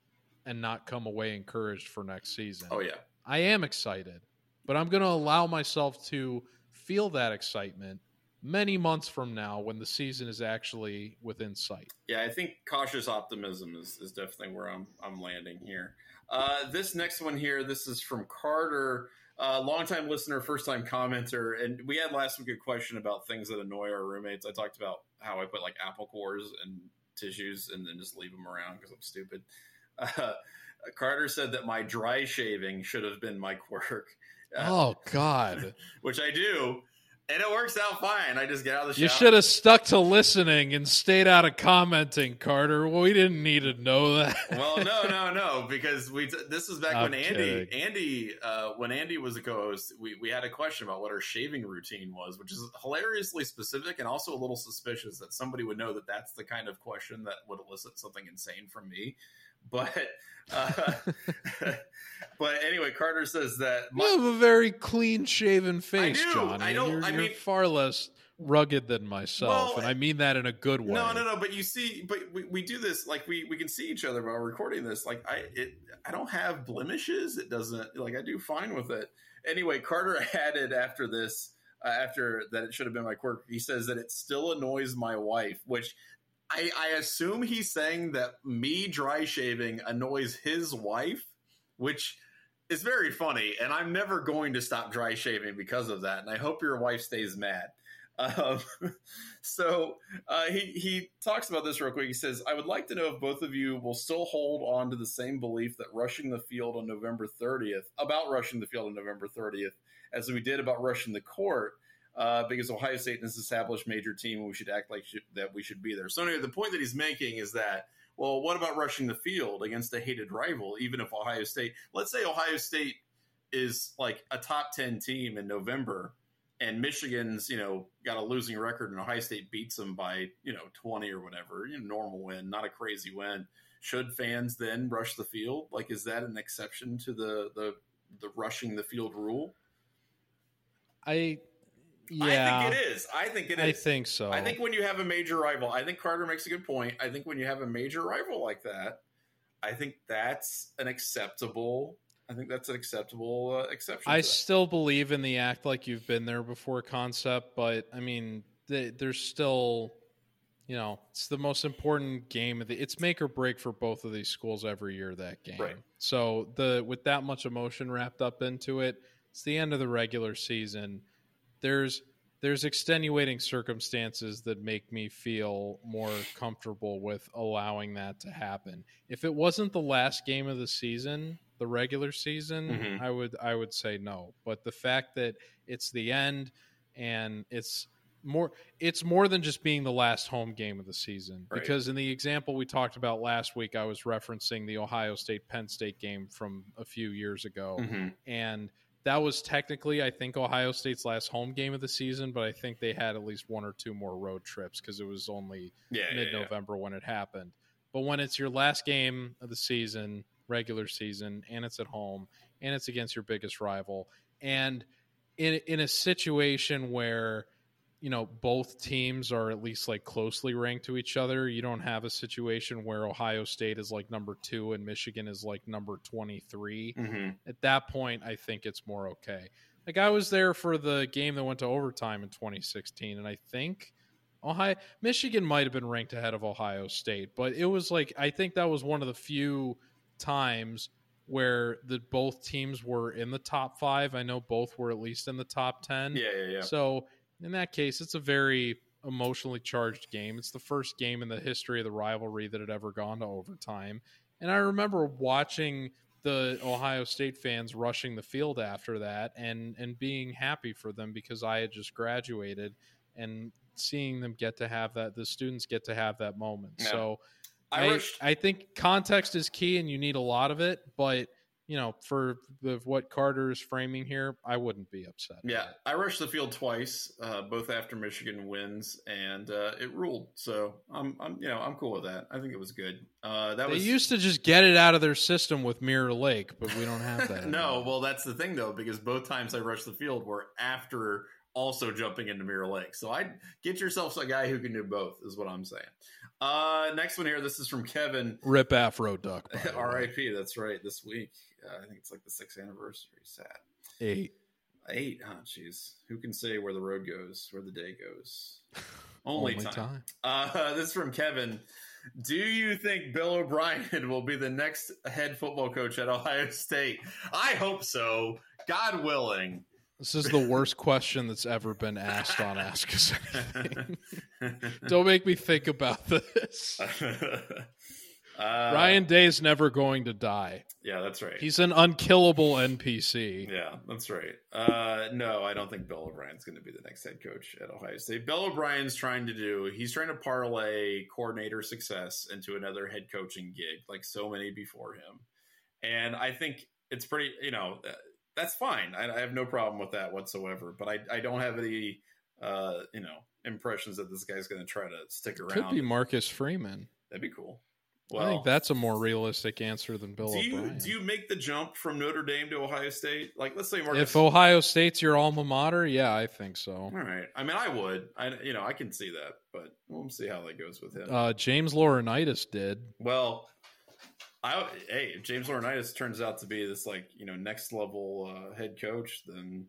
B: and not come away encouraged for next season.
A: Oh yeah.
B: I am excited, but I'm going to allow myself to feel that excitement many months from now when the season is actually within sight.
A: Yeah, I think cautious optimism is, is definitely where I'm I'm landing here. Uh, this next one here, this is from Carter, uh, longtime listener, first time commenter, and we had last week a question about things that annoy our roommates. I talked about how I put like apple cores and tissues and then just leave them around because I'm stupid. Uh, Carter said that my dry shaving should have been my quirk, uh,
B: Oh God!
A: which I do. and it works out fine. I just get out of the shower.
B: You should have stuck to listening and stayed out of commenting, Carter. Well, we didn't need to know that.
A: well, no, no, no, because we this was back I'm when Andy, kidding. Andy, uh, when Andy was a co-host, we we had a question about what our shaving routine was, which is hilariously specific and also a little suspicious that somebody would know that that's the kind of question that would elicit something insane from me. But uh, but anyway, Carter says that
B: my, you have a very clean shaven face, I Johnny. I don't. You're, I mean, you're far less rugged than myself, well, and I mean that in a good way.
A: No, no, no. But you see, but we, we do this like we we can see each other while recording this. Like I it I don't have blemishes. It doesn't like I do fine with it. Anyway, Carter added after this. Uh, after that, it should have been my quirk. He says that it still annoys my wife, which I, I assume he's saying that me dry shaving annoys his wife, which is very funny. And I'm never going to stop dry shaving because of that. And I hope your wife stays mad. Um, so uh, he he talks about this real quick. He says, "I would like to know if both of you will still hold on to the same belief that rushing the field on November 30th about rushing the field on November 30th as we did about rushing the court." Uh, because Ohio State is an established major team, and we should act like should, that we should be there. So anyway, the point that he's making is that well, what about rushing the field against a hated rival? Even if Ohio State, let's say Ohio State is like a top ten team in November, and Michigan's you know got a losing record, and Ohio State beats them by you know twenty or whatever, you know, normal win, not a crazy win. Should fans then rush the field? Like, is that an exception to the the the rushing the field rule?
B: I yeah,
A: I think it is. I think it is.
B: I think so.
A: I think when you have a major rival, I think Carter makes a good point. I think when you have a major rival like that, I think that's an acceptable. I think that's an acceptable uh, exception.
B: I still believe in the act like you've been there before concept, but I mean, they, there's still, you know, it's the most important game of the. It's make or break for both of these schools every year. That game.
A: Right.
B: So the with that much emotion wrapped up into it, it's the end of the regular season there's there's extenuating circumstances that make me feel more comfortable with allowing that to happen. If it wasn't the last game of the season, the regular season, mm-hmm. I would I would say no. But the fact that it's the end and it's more it's more than just being the last home game of the season right. because in the example we talked about last week I was referencing the Ohio State Penn State game from a few years ago mm-hmm. and that was technically, I think, Ohio State's last home game of the season, but I think they had at least one or two more road trips because it was only yeah, mid November yeah, yeah. when it happened. But when it's your last game of the season, regular season, and it's at home, and it's against your biggest rival, and in in a situation where you know both teams are at least like closely ranked to each other. You don't have a situation where ohio state is like number two and michigan is like number 23 mm-hmm. at that point i think it's more okay. Like i was there for the game that went to overtime in 2016 and i think ohio michigan might have been ranked ahead of ohio state but it was like i think that was one of the few times where the both teams were in the top five. I know both were at least in the top 10
A: yeah yeah yeah.
B: So in that case, it's a very emotionally charged game. It's the first game in the history of the rivalry that had ever gone to overtime. And I remember watching the Ohio State fans rushing the field after that and and being happy for them because I had just graduated and seeing them get to have that the students get to have that moment. Yeah. So I, I, I think context is key and you need a lot of it, but you know, for the, what Carter is framing here, I wouldn't be upset.
A: Yeah, I rushed the field twice, uh, both after Michigan wins, and uh, it ruled. So I'm, I'm, you know, I'm cool with that. I think it was good. Uh, that
B: they
A: was
B: used to just get it out of their system with Mirror Lake, but we don't have that.
A: no, well, that's the thing though, because both times I rushed the field were after also jumping into Mirror Lake. So I get yourself a guy who can do both, is what I'm saying. Uh, next one here. This is from Kevin.
B: Rip Afro Duck.
A: R.I.P. That's right. This week, uh, I think it's like the sixth anniversary. Sad.
B: Eight.
A: Eight. Oh, jeez. Who can say where the road goes, where the day goes? Only, Only time. time. Uh, this is from Kevin. Do you think Bill O'Brien will be the next head football coach at Ohio State? I hope so. God willing.
B: This is the worst question that's ever been asked on Ask Us Anything. Don't make me think about this. Uh, Ryan Day's never going to die.
A: Yeah, that's right.
B: He's an unkillable NPC.
A: Yeah, that's right. Uh, no, I don't think Bill O'Brien's going to be the next head coach at Ohio State. Bill O'Brien's trying to do, he's trying to parlay coordinator success into another head coaching gig, like so many before him. And I think it's pretty, you know, that's fine. I, I have no problem with that whatsoever. But I, I don't have any, uh, you know, impressions that this guy's going to try to stick around.
B: Could be Marcus Freeman.
A: That'd be cool.
B: Well, I think that's a more realistic answer than Bill
A: do you,
B: O'Brien.
A: Do you make the jump from Notre Dame to Ohio State? Like, let's say Marcus.
B: If Ohio State's your alma mater, yeah, I think so. All
A: right. I mean, I would. I you know I can see that, but we'll see how that goes with him.
B: Uh, James Laurinaitis did.
A: Well, I hey, if James Laurinaitis turns out to be this like you know next level uh, head coach, then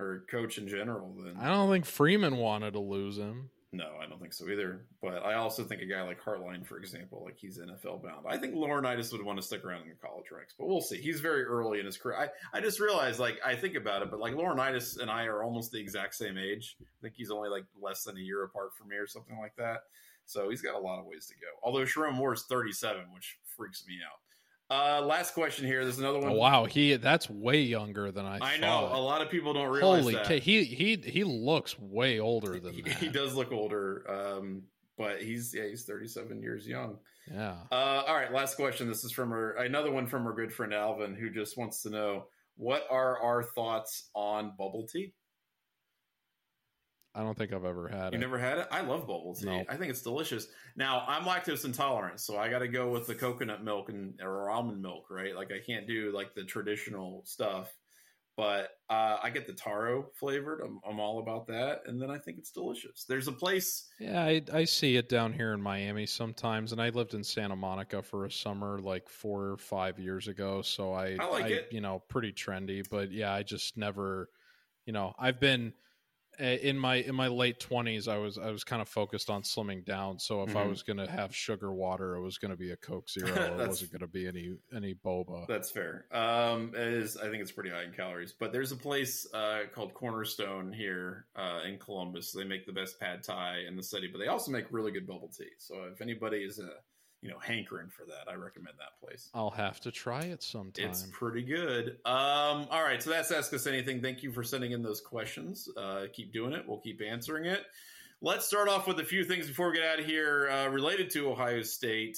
A: or coach in general, then
B: I don't think Freeman wanted to lose him.
A: No, I don't think so either. But I also think a guy like Hartline, for example, like he's NFL bound. I think Laurinaitis would want to stick around in the college ranks, but we'll see. He's very early in his career. I, I just realized, like, I think about it, but like Laurinaitis and I are almost the exact same age. I think he's only like less than a year apart from me or something like that. So he's got a lot of ways to go. Although Sharon Moore is 37, which freaks me out. Uh, last question here. There's another one.
B: Oh, wow, he that's way younger than I.
A: I know a lot of people don't realize
B: Holy
A: that.
B: he he he looks way older than
A: he,
B: that.
A: He does look older, um, but he's yeah he's 37 years young.
B: Yeah.
A: Uh, all right, last question. This is from another one from our good friend Alvin, who just wants to know what are our thoughts on bubble tea.
B: I don't think I've ever had
A: you
B: it.
A: You never had it? I love bubble tea. Nope. I think it's delicious. Now I'm lactose intolerant, so I got to go with the coconut milk and or almond milk, right? Like I can't do like the traditional stuff. But uh, I get the taro flavored. I'm, I'm, all about that, and then I think it's delicious. There's a place.
B: Yeah, I, I see it down here in Miami sometimes, and I lived in Santa Monica for a summer like four or five years ago. So I,
A: I like
B: I,
A: it.
B: You know, pretty trendy, but yeah, I just never. You know, I've been in my in my late 20s i was i was kind of focused on slimming down. So if mm-hmm. i was going to have sugar water it was going to be a coke zero. It wasn't going to be any any boba.
A: That's fair. Um is i think it's pretty high in calories. But there's a place uh, called cornerstone here uh, in columbus. They make the best pad thai in the city but they also make really good bubble tea. So if anybody is a you know hankering for that, I recommend that place.
B: I'll have to try it sometime.
A: It's pretty good. Um, all right, so that's ask us anything. Thank you for sending in those questions. Uh, keep doing it. We'll keep answering it. Let's start off with a few things before we get out of here uh, related to Ohio State.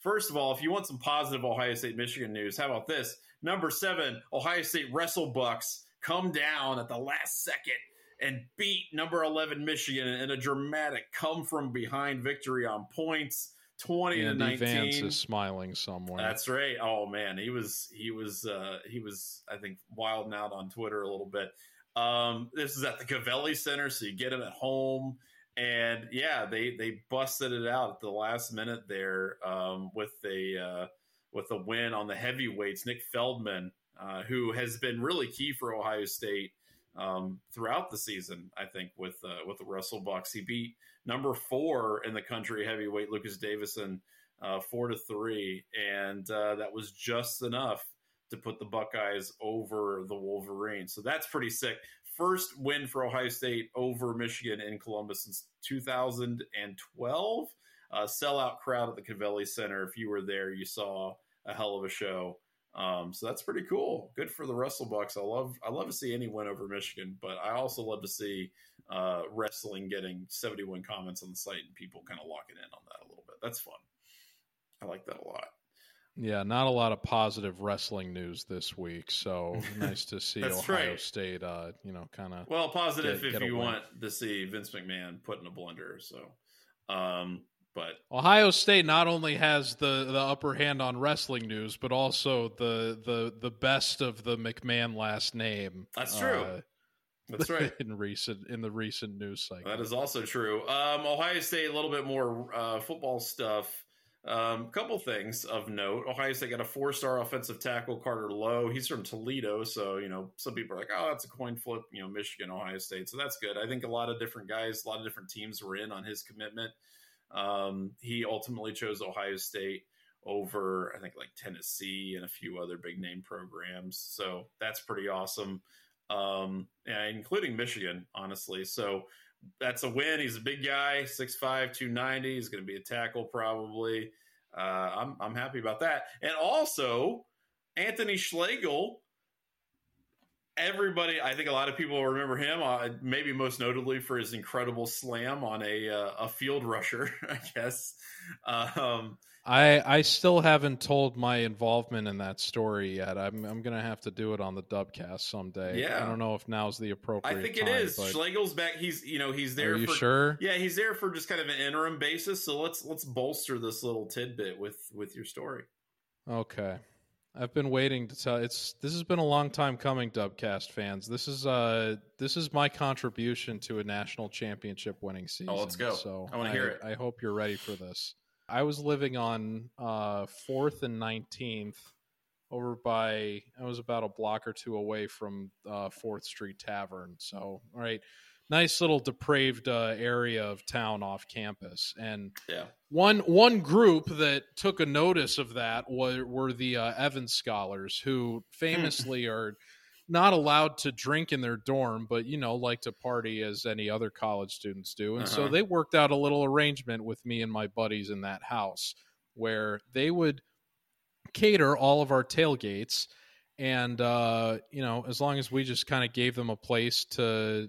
A: First of all, if you want some positive Ohio State Michigan news, how about this? Number seven, Ohio State Wrestle Bucks come down at the last second and beat number 11 Michigan in a dramatic come from behind victory on points. 20
B: Andy
A: to 19.
B: Vance is smiling somewhere.
A: That's right. Oh man, he was he was uh he was I think wilding out on Twitter a little bit. Um this is at the Covelli Center, so you get him at home. And yeah, they they busted it out at the last minute there um, with a uh, with a win on the heavyweights. Nick Feldman, uh, who has been really key for Ohio State um, throughout the season, I think with uh, with the Wrestle Bucks, he beat number four in the country heavyweight, Lucas Davison, uh, four to three, and uh, that was just enough to put the Buckeyes over the Wolverines. So that's pretty sick. First win for Ohio State over Michigan in Columbus since 2012. Uh, sellout crowd at the Covelli Center. If you were there, you saw a hell of a show. Um, so that's pretty cool. Good for the Wrestle Bucks. I love I love to see any win over Michigan, but I also love to see uh, wrestling getting 71 comments on the site and people kind of locking in on that a little bit. That's fun. I like that a lot.
B: Yeah, not a lot of positive wrestling news this week, so nice to see Ohio right. State. Uh, you know, kind of
A: well positive get, if get you want to see Vince McMahon put in a blender. So, um, but
B: Ohio State not only has the the upper hand on wrestling news, but also the the the best of the McMahon last name.
A: That's true. Uh, that's right.
B: In recent in the recent news cycle,
A: that is also true. Um, Ohio State a little bit more uh, football stuff. A um, couple things of note: Ohio State got a four-star offensive tackle, Carter Lowe. He's from Toledo, so you know some people are like, "Oh, that's a coin flip." You know, Michigan, Ohio State, so that's good. I think a lot of different guys, a lot of different teams were in on his commitment. Um, he ultimately chose Ohio State over, I think, like Tennessee and a few other big name programs. So that's pretty awesome, um, including Michigan, honestly. So that's a win. He's a big guy, 6'5, 290. He's going to be a tackle probably. uh, I'm I'm happy about that. And also, Anthony Schlegel. Everybody, I think a lot of people remember him. Uh, maybe most notably for his incredible slam on a uh, a field rusher, I guess. Um,
B: I I still haven't told my involvement in that story yet. I'm I'm gonna have to do it on the Dubcast someday.
A: Yeah,
B: I don't know if now's the appropriate.
A: I think
B: time,
A: it is.
B: But...
A: Schlegel's back. He's you know he's there.
B: Are you
A: for,
B: sure?
A: Yeah, he's there for just kind of an interim basis. So let's let's bolster this little tidbit with with your story.
B: Okay. I've been waiting to tell it's this has been a long time coming Dubcast fans. This is uh this is my contribution to a national championship winning season.
A: Oh, let's go.
B: So
A: I want to hear it.
B: I hope you're ready for this. I was living on uh, 4th and 19th over by, I was about a block or two away from uh, 4th Street Tavern. So, all right, nice little depraved uh, area of town off campus. And
A: yeah.
B: one one group that took a notice of that were, were the uh, Evans scholars, who famously are not allowed to drink in their dorm, but you know, like to party as any other college students do. And uh-huh. so they worked out a little arrangement with me and my buddies in that house where they would cater all of our tailgates and uh, you know, as long as we just kind of gave them a place to,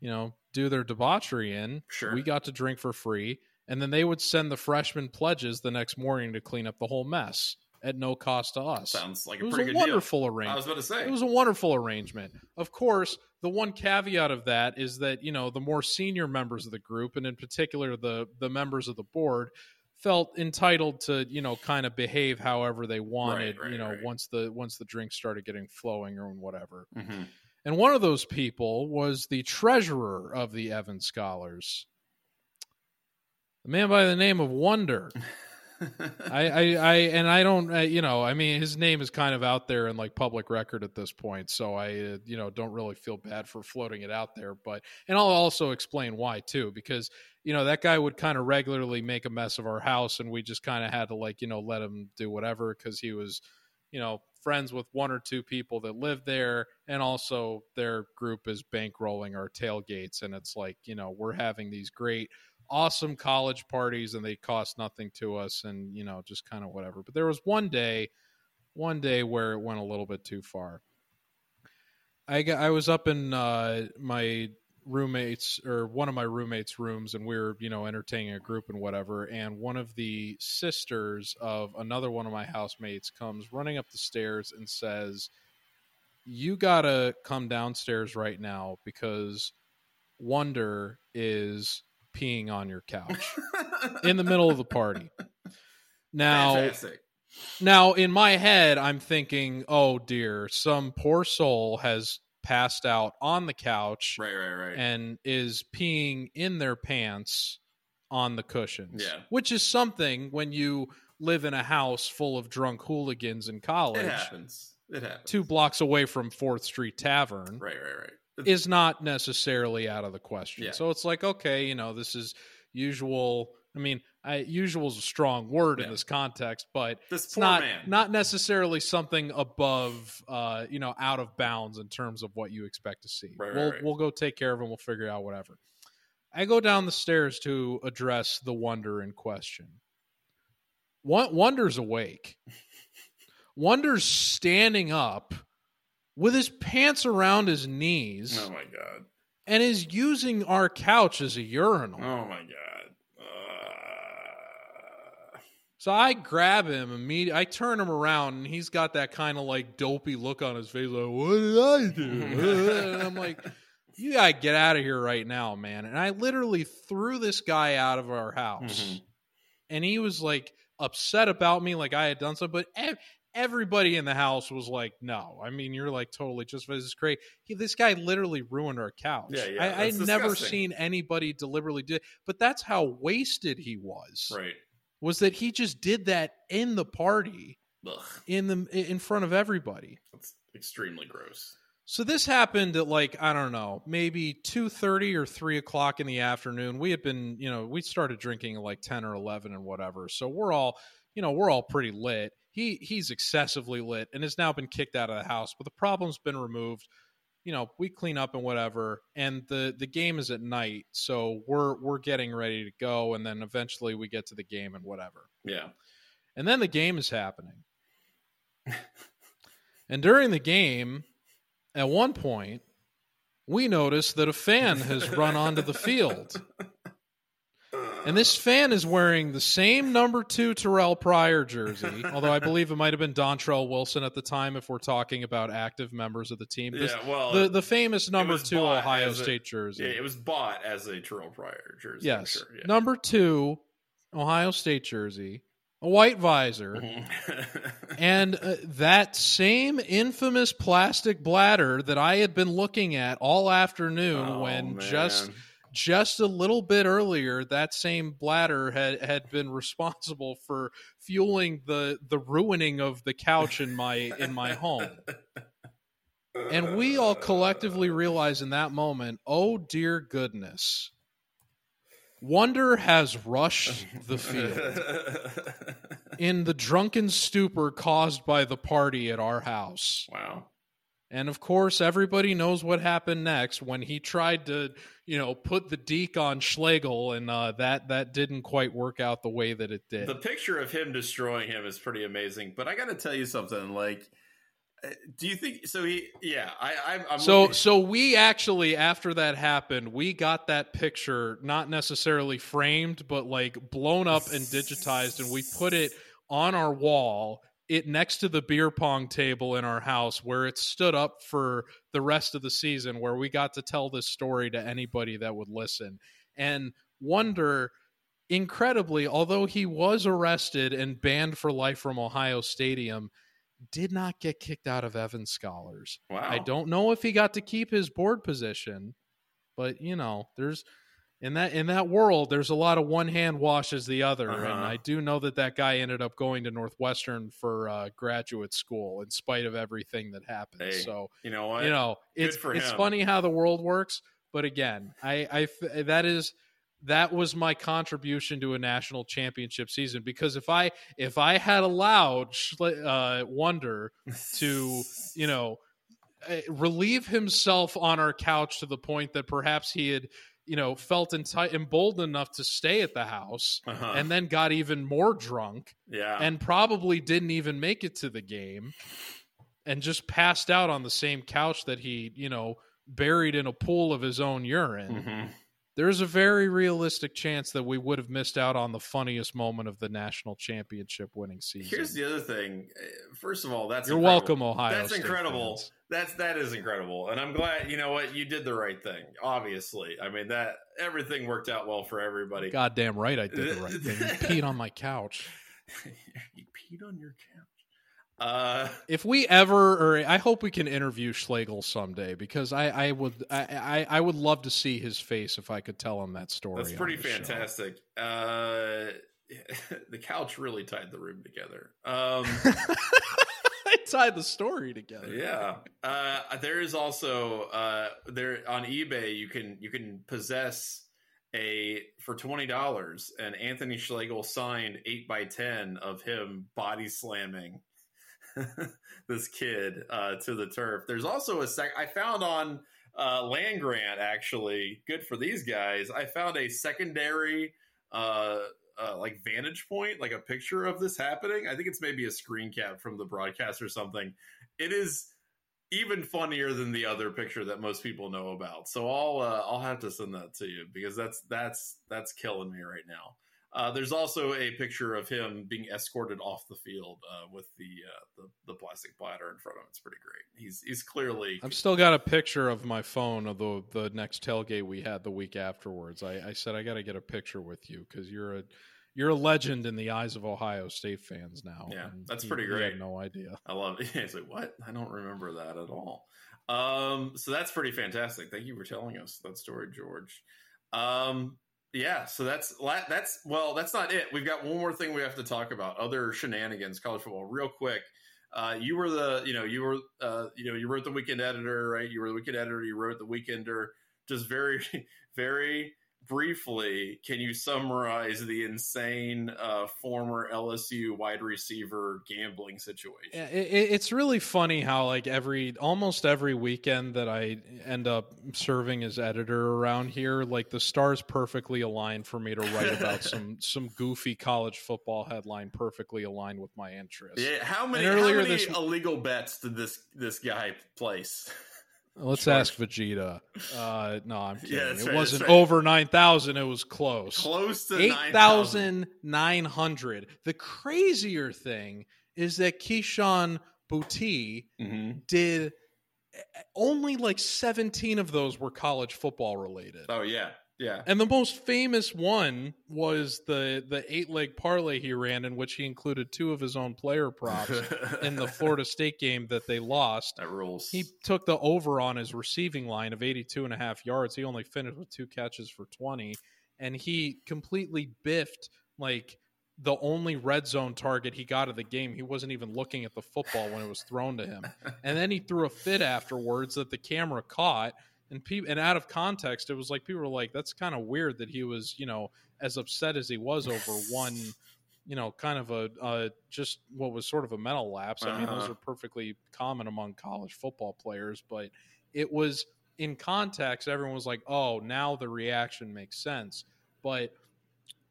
B: you know, do their debauchery in,
A: sure.
B: we got to drink for free. And then they would send the freshman pledges the next morning to clean up the whole mess at no cost to us.
A: Sounds like
B: a
A: it
B: was
A: a
B: wonderful arrangement.
A: I was about to say
B: it was a wonderful arrangement. Of course, the one caveat of that is that you know the more senior members of the group, and in particular the the members of the board, felt entitled to you know kind of behave however they wanted.
A: Right, right,
B: you know,
A: right.
B: once the once the drinks started getting flowing or whatever.
A: Mm-hmm.
B: And one of those people was the treasurer of the Evans Scholars, a man by the name of Wonder. I, I, I, and I don't, uh, you know, I mean, his name is kind of out there in like public record at this point, so I, uh, you know, don't really feel bad for floating it out there. But, and I'll also explain why too, because you know that guy would kind of regularly make a mess of our house, and we just kind of had to like, you know, let him do whatever because he was, you know, friends with one or two people that live there, and also their group is bankrolling our tailgates, and it's like, you know, we're having these great awesome college parties and they cost nothing to us and you know just kind of whatever. But there was one day one day where it went a little bit too far. I got, i was up in uh, my roommates or one of my roommates rooms and we were you know entertaining a group and whatever and one of the sisters of another one of my housemates comes running up the stairs and says you gotta come downstairs right now because wonder is peeing on your couch in the middle of the party. Now,
A: Fantastic.
B: now in my head, I'm thinking, oh dear, some poor soul has passed out on the couch,
A: right, right, right,
B: and is peeing in their pants on the cushions.
A: Yeah,
B: which is something when you live in a house full of drunk hooligans in college.
A: It happens. It happens.
B: Two blocks away from Fourth Street Tavern.
A: Right, right, right
B: is not necessarily out of the question.
A: Yeah.
B: So it's like, okay, you know, this is usual. I mean, I, usual is a strong word
A: yeah.
B: in this context, but
A: this
B: it's not
A: man.
B: not necessarily something above, uh, you know, out of bounds in terms of what you expect to see.
A: Right,
B: we'll
A: right, right.
B: we'll go take care of him. We'll figure out whatever. I go down the stairs to address the wonder in question. Wonder's awake. Wonder's standing up with his pants around his knees.
A: Oh my god!
B: And is using our couch as a urinal.
A: Oh my god!
B: So I grab him immediately. I turn him around, and he's got that kind of like dopey look on his face, like "What did I do?" and I'm like, "You gotta get out of here right now, man!" And I literally threw this guy out of our house,
A: mm-hmm.
B: and he was like upset about me, like I had done something. But everybody in the house was like, "No, I mean, you're like totally just this is great." He, this guy literally ruined our couch.
A: Yeah, yeah,
B: I, I never seen anybody deliberately do, it, but that's how wasted he was.
A: Right.
B: Was that he just did that in the party,
A: Ugh.
B: in the in front of everybody?
A: That's extremely gross.
B: So this happened at like I don't know, maybe two thirty or three o'clock in the afternoon. We had been, you know, we started drinking at like ten or eleven and whatever. So we're all, you know, we're all pretty lit he he's excessively lit and has now been kicked out of the house but the problem's been removed you know we clean up and whatever and the the game is at night so we're we're getting ready to go and then eventually we get to the game and whatever
A: Yeah.
B: And then the game is happening. and during the game, at one point, we notice that a fan has run onto the field. And this fan is wearing the same number two Terrell Pryor jersey, although I believe it might have been Dontre Wilson at the time if we're talking about active members of the team. This,
A: yeah, well,
B: the, the famous number two Ohio State
A: a,
B: jersey.
A: Yeah, it was bought as a Terrell Pryor jersey.
B: Yes.
A: Sure, yeah.
B: Number two Ohio State jersey, a white visor, and uh, that same infamous plastic bladder that I had been looking at all afternoon
A: oh,
B: when
A: man.
B: just just a little bit earlier that same bladder had had been responsible for fueling the the ruining of the couch in my in my home. And we all collectively realize in that moment oh dear goodness. Wonder has rushed the field in the drunken stupor caused by the party at our house.
A: Wow
B: and of course, everybody knows what happened next when he tried to, you know, put the deke on Schlegel, and uh, that that didn't quite work out the way that it did.
A: The picture of him destroying him is pretty amazing. But I got to tell you something. Like, uh, do you think so? He, yeah, I, I'm
B: so
A: looking-
B: so we actually after that happened, we got that picture not necessarily framed, but like blown up and digitized, and we put it on our wall it next to the beer pong table in our house where it stood up for the rest of the season where we got to tell this story to anybody that would listen and wonder incredibly although he was arrested and banned for life from ohio stadium did not get kicked out of evans scholars
A: wow.
B: i don't know if he got to keep his board position but you know there's in that in that world there's a lot of one hand washes the other
A: Uh-huh.
B: and i do know that that guy ended up going to northwestern for uh, graduate school in spite of everything that happened
A: Hey,
B: so
A: you know what?
B: you know it's
A: for
B: it's
A: him.
B: funny how the world works but again i i that is that was my contribution to a national championship season because if i if i had allowed uh wonder to you know uh, relieve himself on our couch to the point that perhaps he had you know felt enti- emboldened enough to stay at the house
A: Uh-huh.
B: and then got even more drunk
A: yeah,
B: and probably didn't even make it to the game and just passed out on the same couch that he you know buried in a pool of his own urine
A: Mhm.
B: There's a very realistic chance that we would have missed out on the funniest moment of the national championship winning season
A: Here's the other thing. First of all, that's
B: you're
A: incredible.
B: welcome ohio
A: That's
B: State
A: incredible.
B: fans.
A: That's that is incredible, and I'm glad. You know what? You did the right thing. Obviously, I mean that everything worked out well for everybody.
B: goddamn right i did the right thing you peed on my couch
A: you peed on your couch. Uh,
B: if we ever or i hope we can interview schlegel someday because i i would i i, would love to see his face if i could tell him that story
A: that's pretty fantastic. Uh, the couch really tied the room together. Um,
B: I tied the story together.
A: yeah, uh, there is also uh, there on eBay. You can you can possess a for twenty dollars an Anthony Schlegel signed eight by ten of him body slamming this kid uh, to the turf. There's also a sec I found on uh, Land Grant actually good for these guys. I found a secondary uh, uh, like vantage point, like a picture of this happening. I think it's maybe a screen cap from the broadcast or something. It is even funnier than the other picture that most people know about. So I'll uh, I'll have to send that to you because that's that's that's killing me right now. Uh, there's also a picture of him being escorted off the field uh, with the, uh, the the plastic bladder in front of him. It's pretty great. He's he's clearly
B: I've still got a picture of my phone of the the next tailgate we had the week afterwards. I, I said I got to get a picture with you because you're a you're a legend in the eyes of Ohio State fans now.
A: Yeah, that's pretty
B: had
A: great.
B: no idea.
A: I love it. He's like, what? I don't remember that at all. Um, so that's pretty fantastic. Thank you for telling us that story, George. Um, yeah, so that's that's well, that's not it. We've got one more thing we have to talk about. Other shenanigans, college football, real quick. Uh, you were the, you know, you were, uh, you know, you wrote the weekend editor, right? You were the weekend editor. You wrote the weekender. Just very, very briefly, can you summarize the insane uh, former LSU wide receiver gambling situation?
B: It, it, it's really funny how like every almost every weekend that I end up serving as editor around here, like the stars perfectly aligned for me to write about some some goofy college football headline perfectly aligned with my interests.
A: Yeah, how many, how many this, illegal bets did this this guy place?
B: Let's ask Vegeta. Uh, no, I'm kidding. Yeah, it right, wasn't right. over nine thousand. It was close.
A: Close to
B: eight thousand nine hundred. The crazier thing is that Kayshon Boutte mm-hmm. did only like seventeen of those were college football related.
A: Oh yeah, yeah.
B: And the most famous one was the the eight leg parlay he ran in which he included two of his own player props in the Florida State game that they lost.
A: That rules.
B: He took the over on his receiving line of 82 and a half yards. He only finished with two catches for 20 and he completely biffed like the only red zone target he got of the game. He wasn't even looking at the football when it was thrown to him. and then he threw a fit afterwards that the camera caught and people and out of context it was like people were like that's kind of weird that he was you know as upset as he was over one you know kind of a uh, just what was sort of a mental lapse. I mean uh-huh. those are perfectly common among college football players but it was in context everyone was like oh now the reaction makes sense. But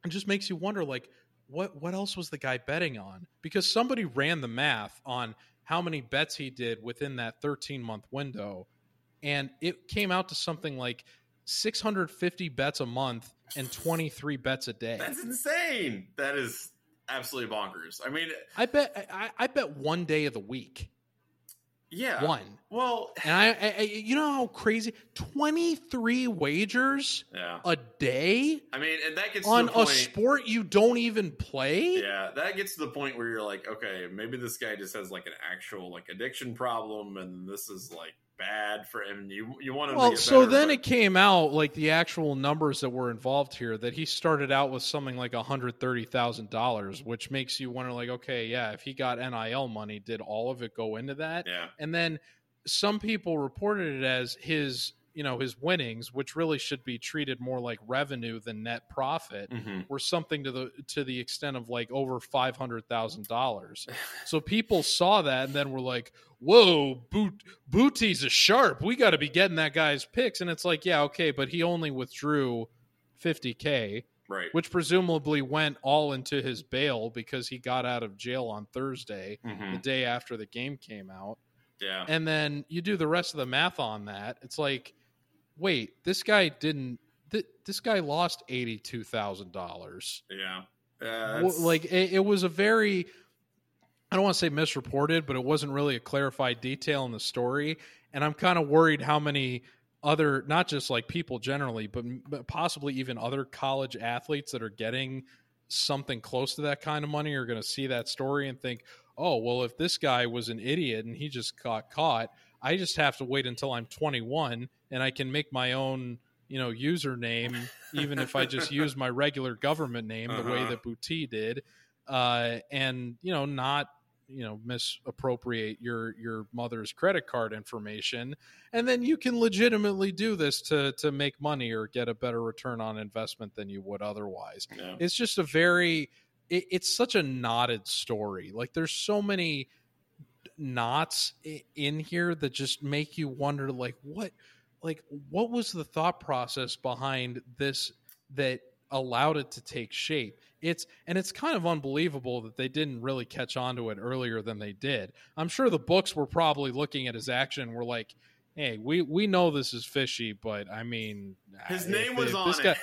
B: it just makes you wonder like what what else was the guy betting on? Because somebody ran the math on how many bets he did within that 13 month window and it came out to something like 650 bets a month and 23 bets a day.
A: That's insane. That is absolutely bonkers. I mean,
B: I bet I, I bet one day of the week.
A: Yeah,
B: one.
A: Well,
B: and I, I, you know how crazy twenty three wagers
A: yeah.
B: a day.
A: I mean, and that gets
B: on
A: a
B: sport you don't even play.
A: Yeah, that gets to the point where you're like, okay, maybe this guy just has like an actual like addiction problem, and this is like bad for him. You you want him
B: well,
A: so
B: better, then but... it came out like the actual numbers that were involved here that he started out with something like hundred thirty thousand dollars, which makes you wonder, like, okay, yeah, if he got NIL money, did all of it go into that?
A: Yeah,
B: and then some people reported it as his you know his winnings which really should be treated more like revenue than net profit mm-hmm. were something to the to the extent of like over $500,000 so people saw that and then were like whoa Boot, Boutte's a sharp we got to be getting that guy's picks and it's like yeah okay but he only withdrew 50k
A: right
B: which presumably went all into his bail because he got out of jail on Thursday mm-hmm. the day after the game came out
A: yeah.
B: And then you do the rest of the math on that. It's like wait, this guy didn't. Th- this guy lost eighty two thousand dollars.
A: Yeah,
B: uh, like it, it was a very. I don't want to say misreported, but it wasn't really a clarified detail in the story, and I'm kind of worried how many other, not just like people generally, but, but possibly even other college athletes that are getting something close to that kind of money are going to see that story and think, oh, well, if this guy was an idiot and he just got caught, I just have to wait until I'm 21 and I can make my own, you know, username, even if I just use my regular government name uh-huh. the way uh-huh. that Boutte did, uh, and you know, not you know misappropriate your your mother's credit card information and then you can legitimately do this to to make money or get a better return on investment than you would otherwise
A: yeah.
B: it's just a very it, it's such a knotted story like there's so many knots in here that just make you wonder like what like what was the thought process behind this that allowed it to take shape? It's and it's kind of unbelievable that they didn't really catch on to it earlier than they did. I'm sure the books were probably looking at his action were like hey, we we know this is fishy, but I mean,
A: his name was on
B: this it. Guy,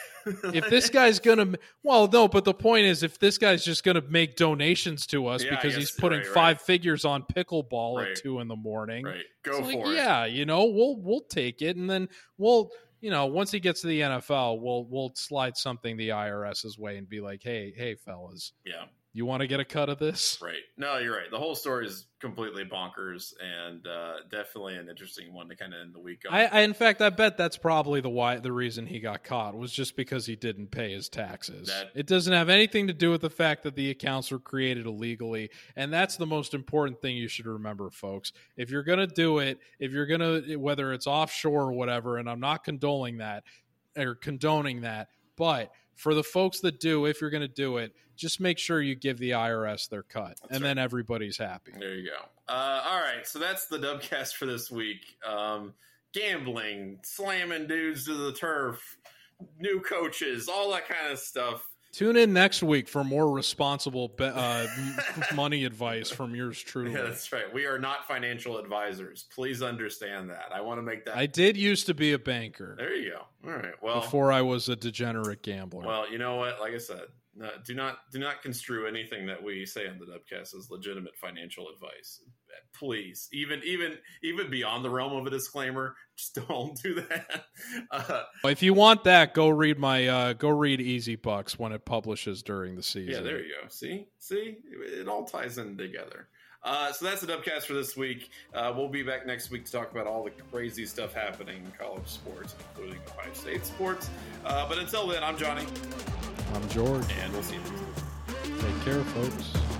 B: if this guy's gonna, well, no, but the point is, if this guy's just gonna make donations to us
A: yeah,
B: because
A: guess,
B: he's putting
A: right,
B: five
A: right.
B: figures on pickleball
A: right.
B: at two in the morning,
A: right? Go
B: for
A: like,
B: it. Yeah, you know, we'll we'll take it, and then we'll. You know, once he gets to the NFL, we'll we'll slide something the IRS's way and be like, "Hey, hey, fellas,
A: yeah,
B: you want to get a cut of this?
A: Right. No, you're right. The whole story is completely bonkers and uh, definitely an interesting one to kind of end the week on.
B: I, I, in fact, I bet that's probably the why the reason he got caught was just because he didn't pay his taxes.
A: That,
B: it doesn't have anything to do with the fact that the accounts were created illegally, and that's the most important thing you should remember, folks. If you're gonna do it, if you're gonna whether it's offshore or whatever, and I'm not condoning that or condoning that But for the folks that do, if you're going to do it, just make sure you give the IRS their cut, that's and right. then everybody's happy.
A: There you go. Uh, all right, so that's the Dubcast for this week. Um, gambling, slamming dudes to the turf, new coaches, all that kind of stuff.
B: Tune in next week for more responsible be- uh, money advice from yours truly.
A: Yeah, that's right. We are not financial advisors. Please understand that. I want to make that.
B: I did used to be a banker.
A: There you go. All right. Well,
B: before I was a degenerate gambler.
A: Well, you know what? Like I said, do not do not construe anything that we say on the Dubcast as legitimate financial advice. Please, even even even beyond the realm of a disclaimer, just don't do that.
B: Uh, if you want that, go read my uh, go read Easy Bucks when it publishes during the season.
A: Yeah, there you go. See, see, it all ties in together. Uh, so that's the Dubcast for this week. Uh, we'll be back next week to talk about all the crazy stuff happening in college sports, including Ohio State sports. Uh, but until then, I'm Johnny.
B: I'm George.
A: And we'll see you next
B: week. Take care, folks.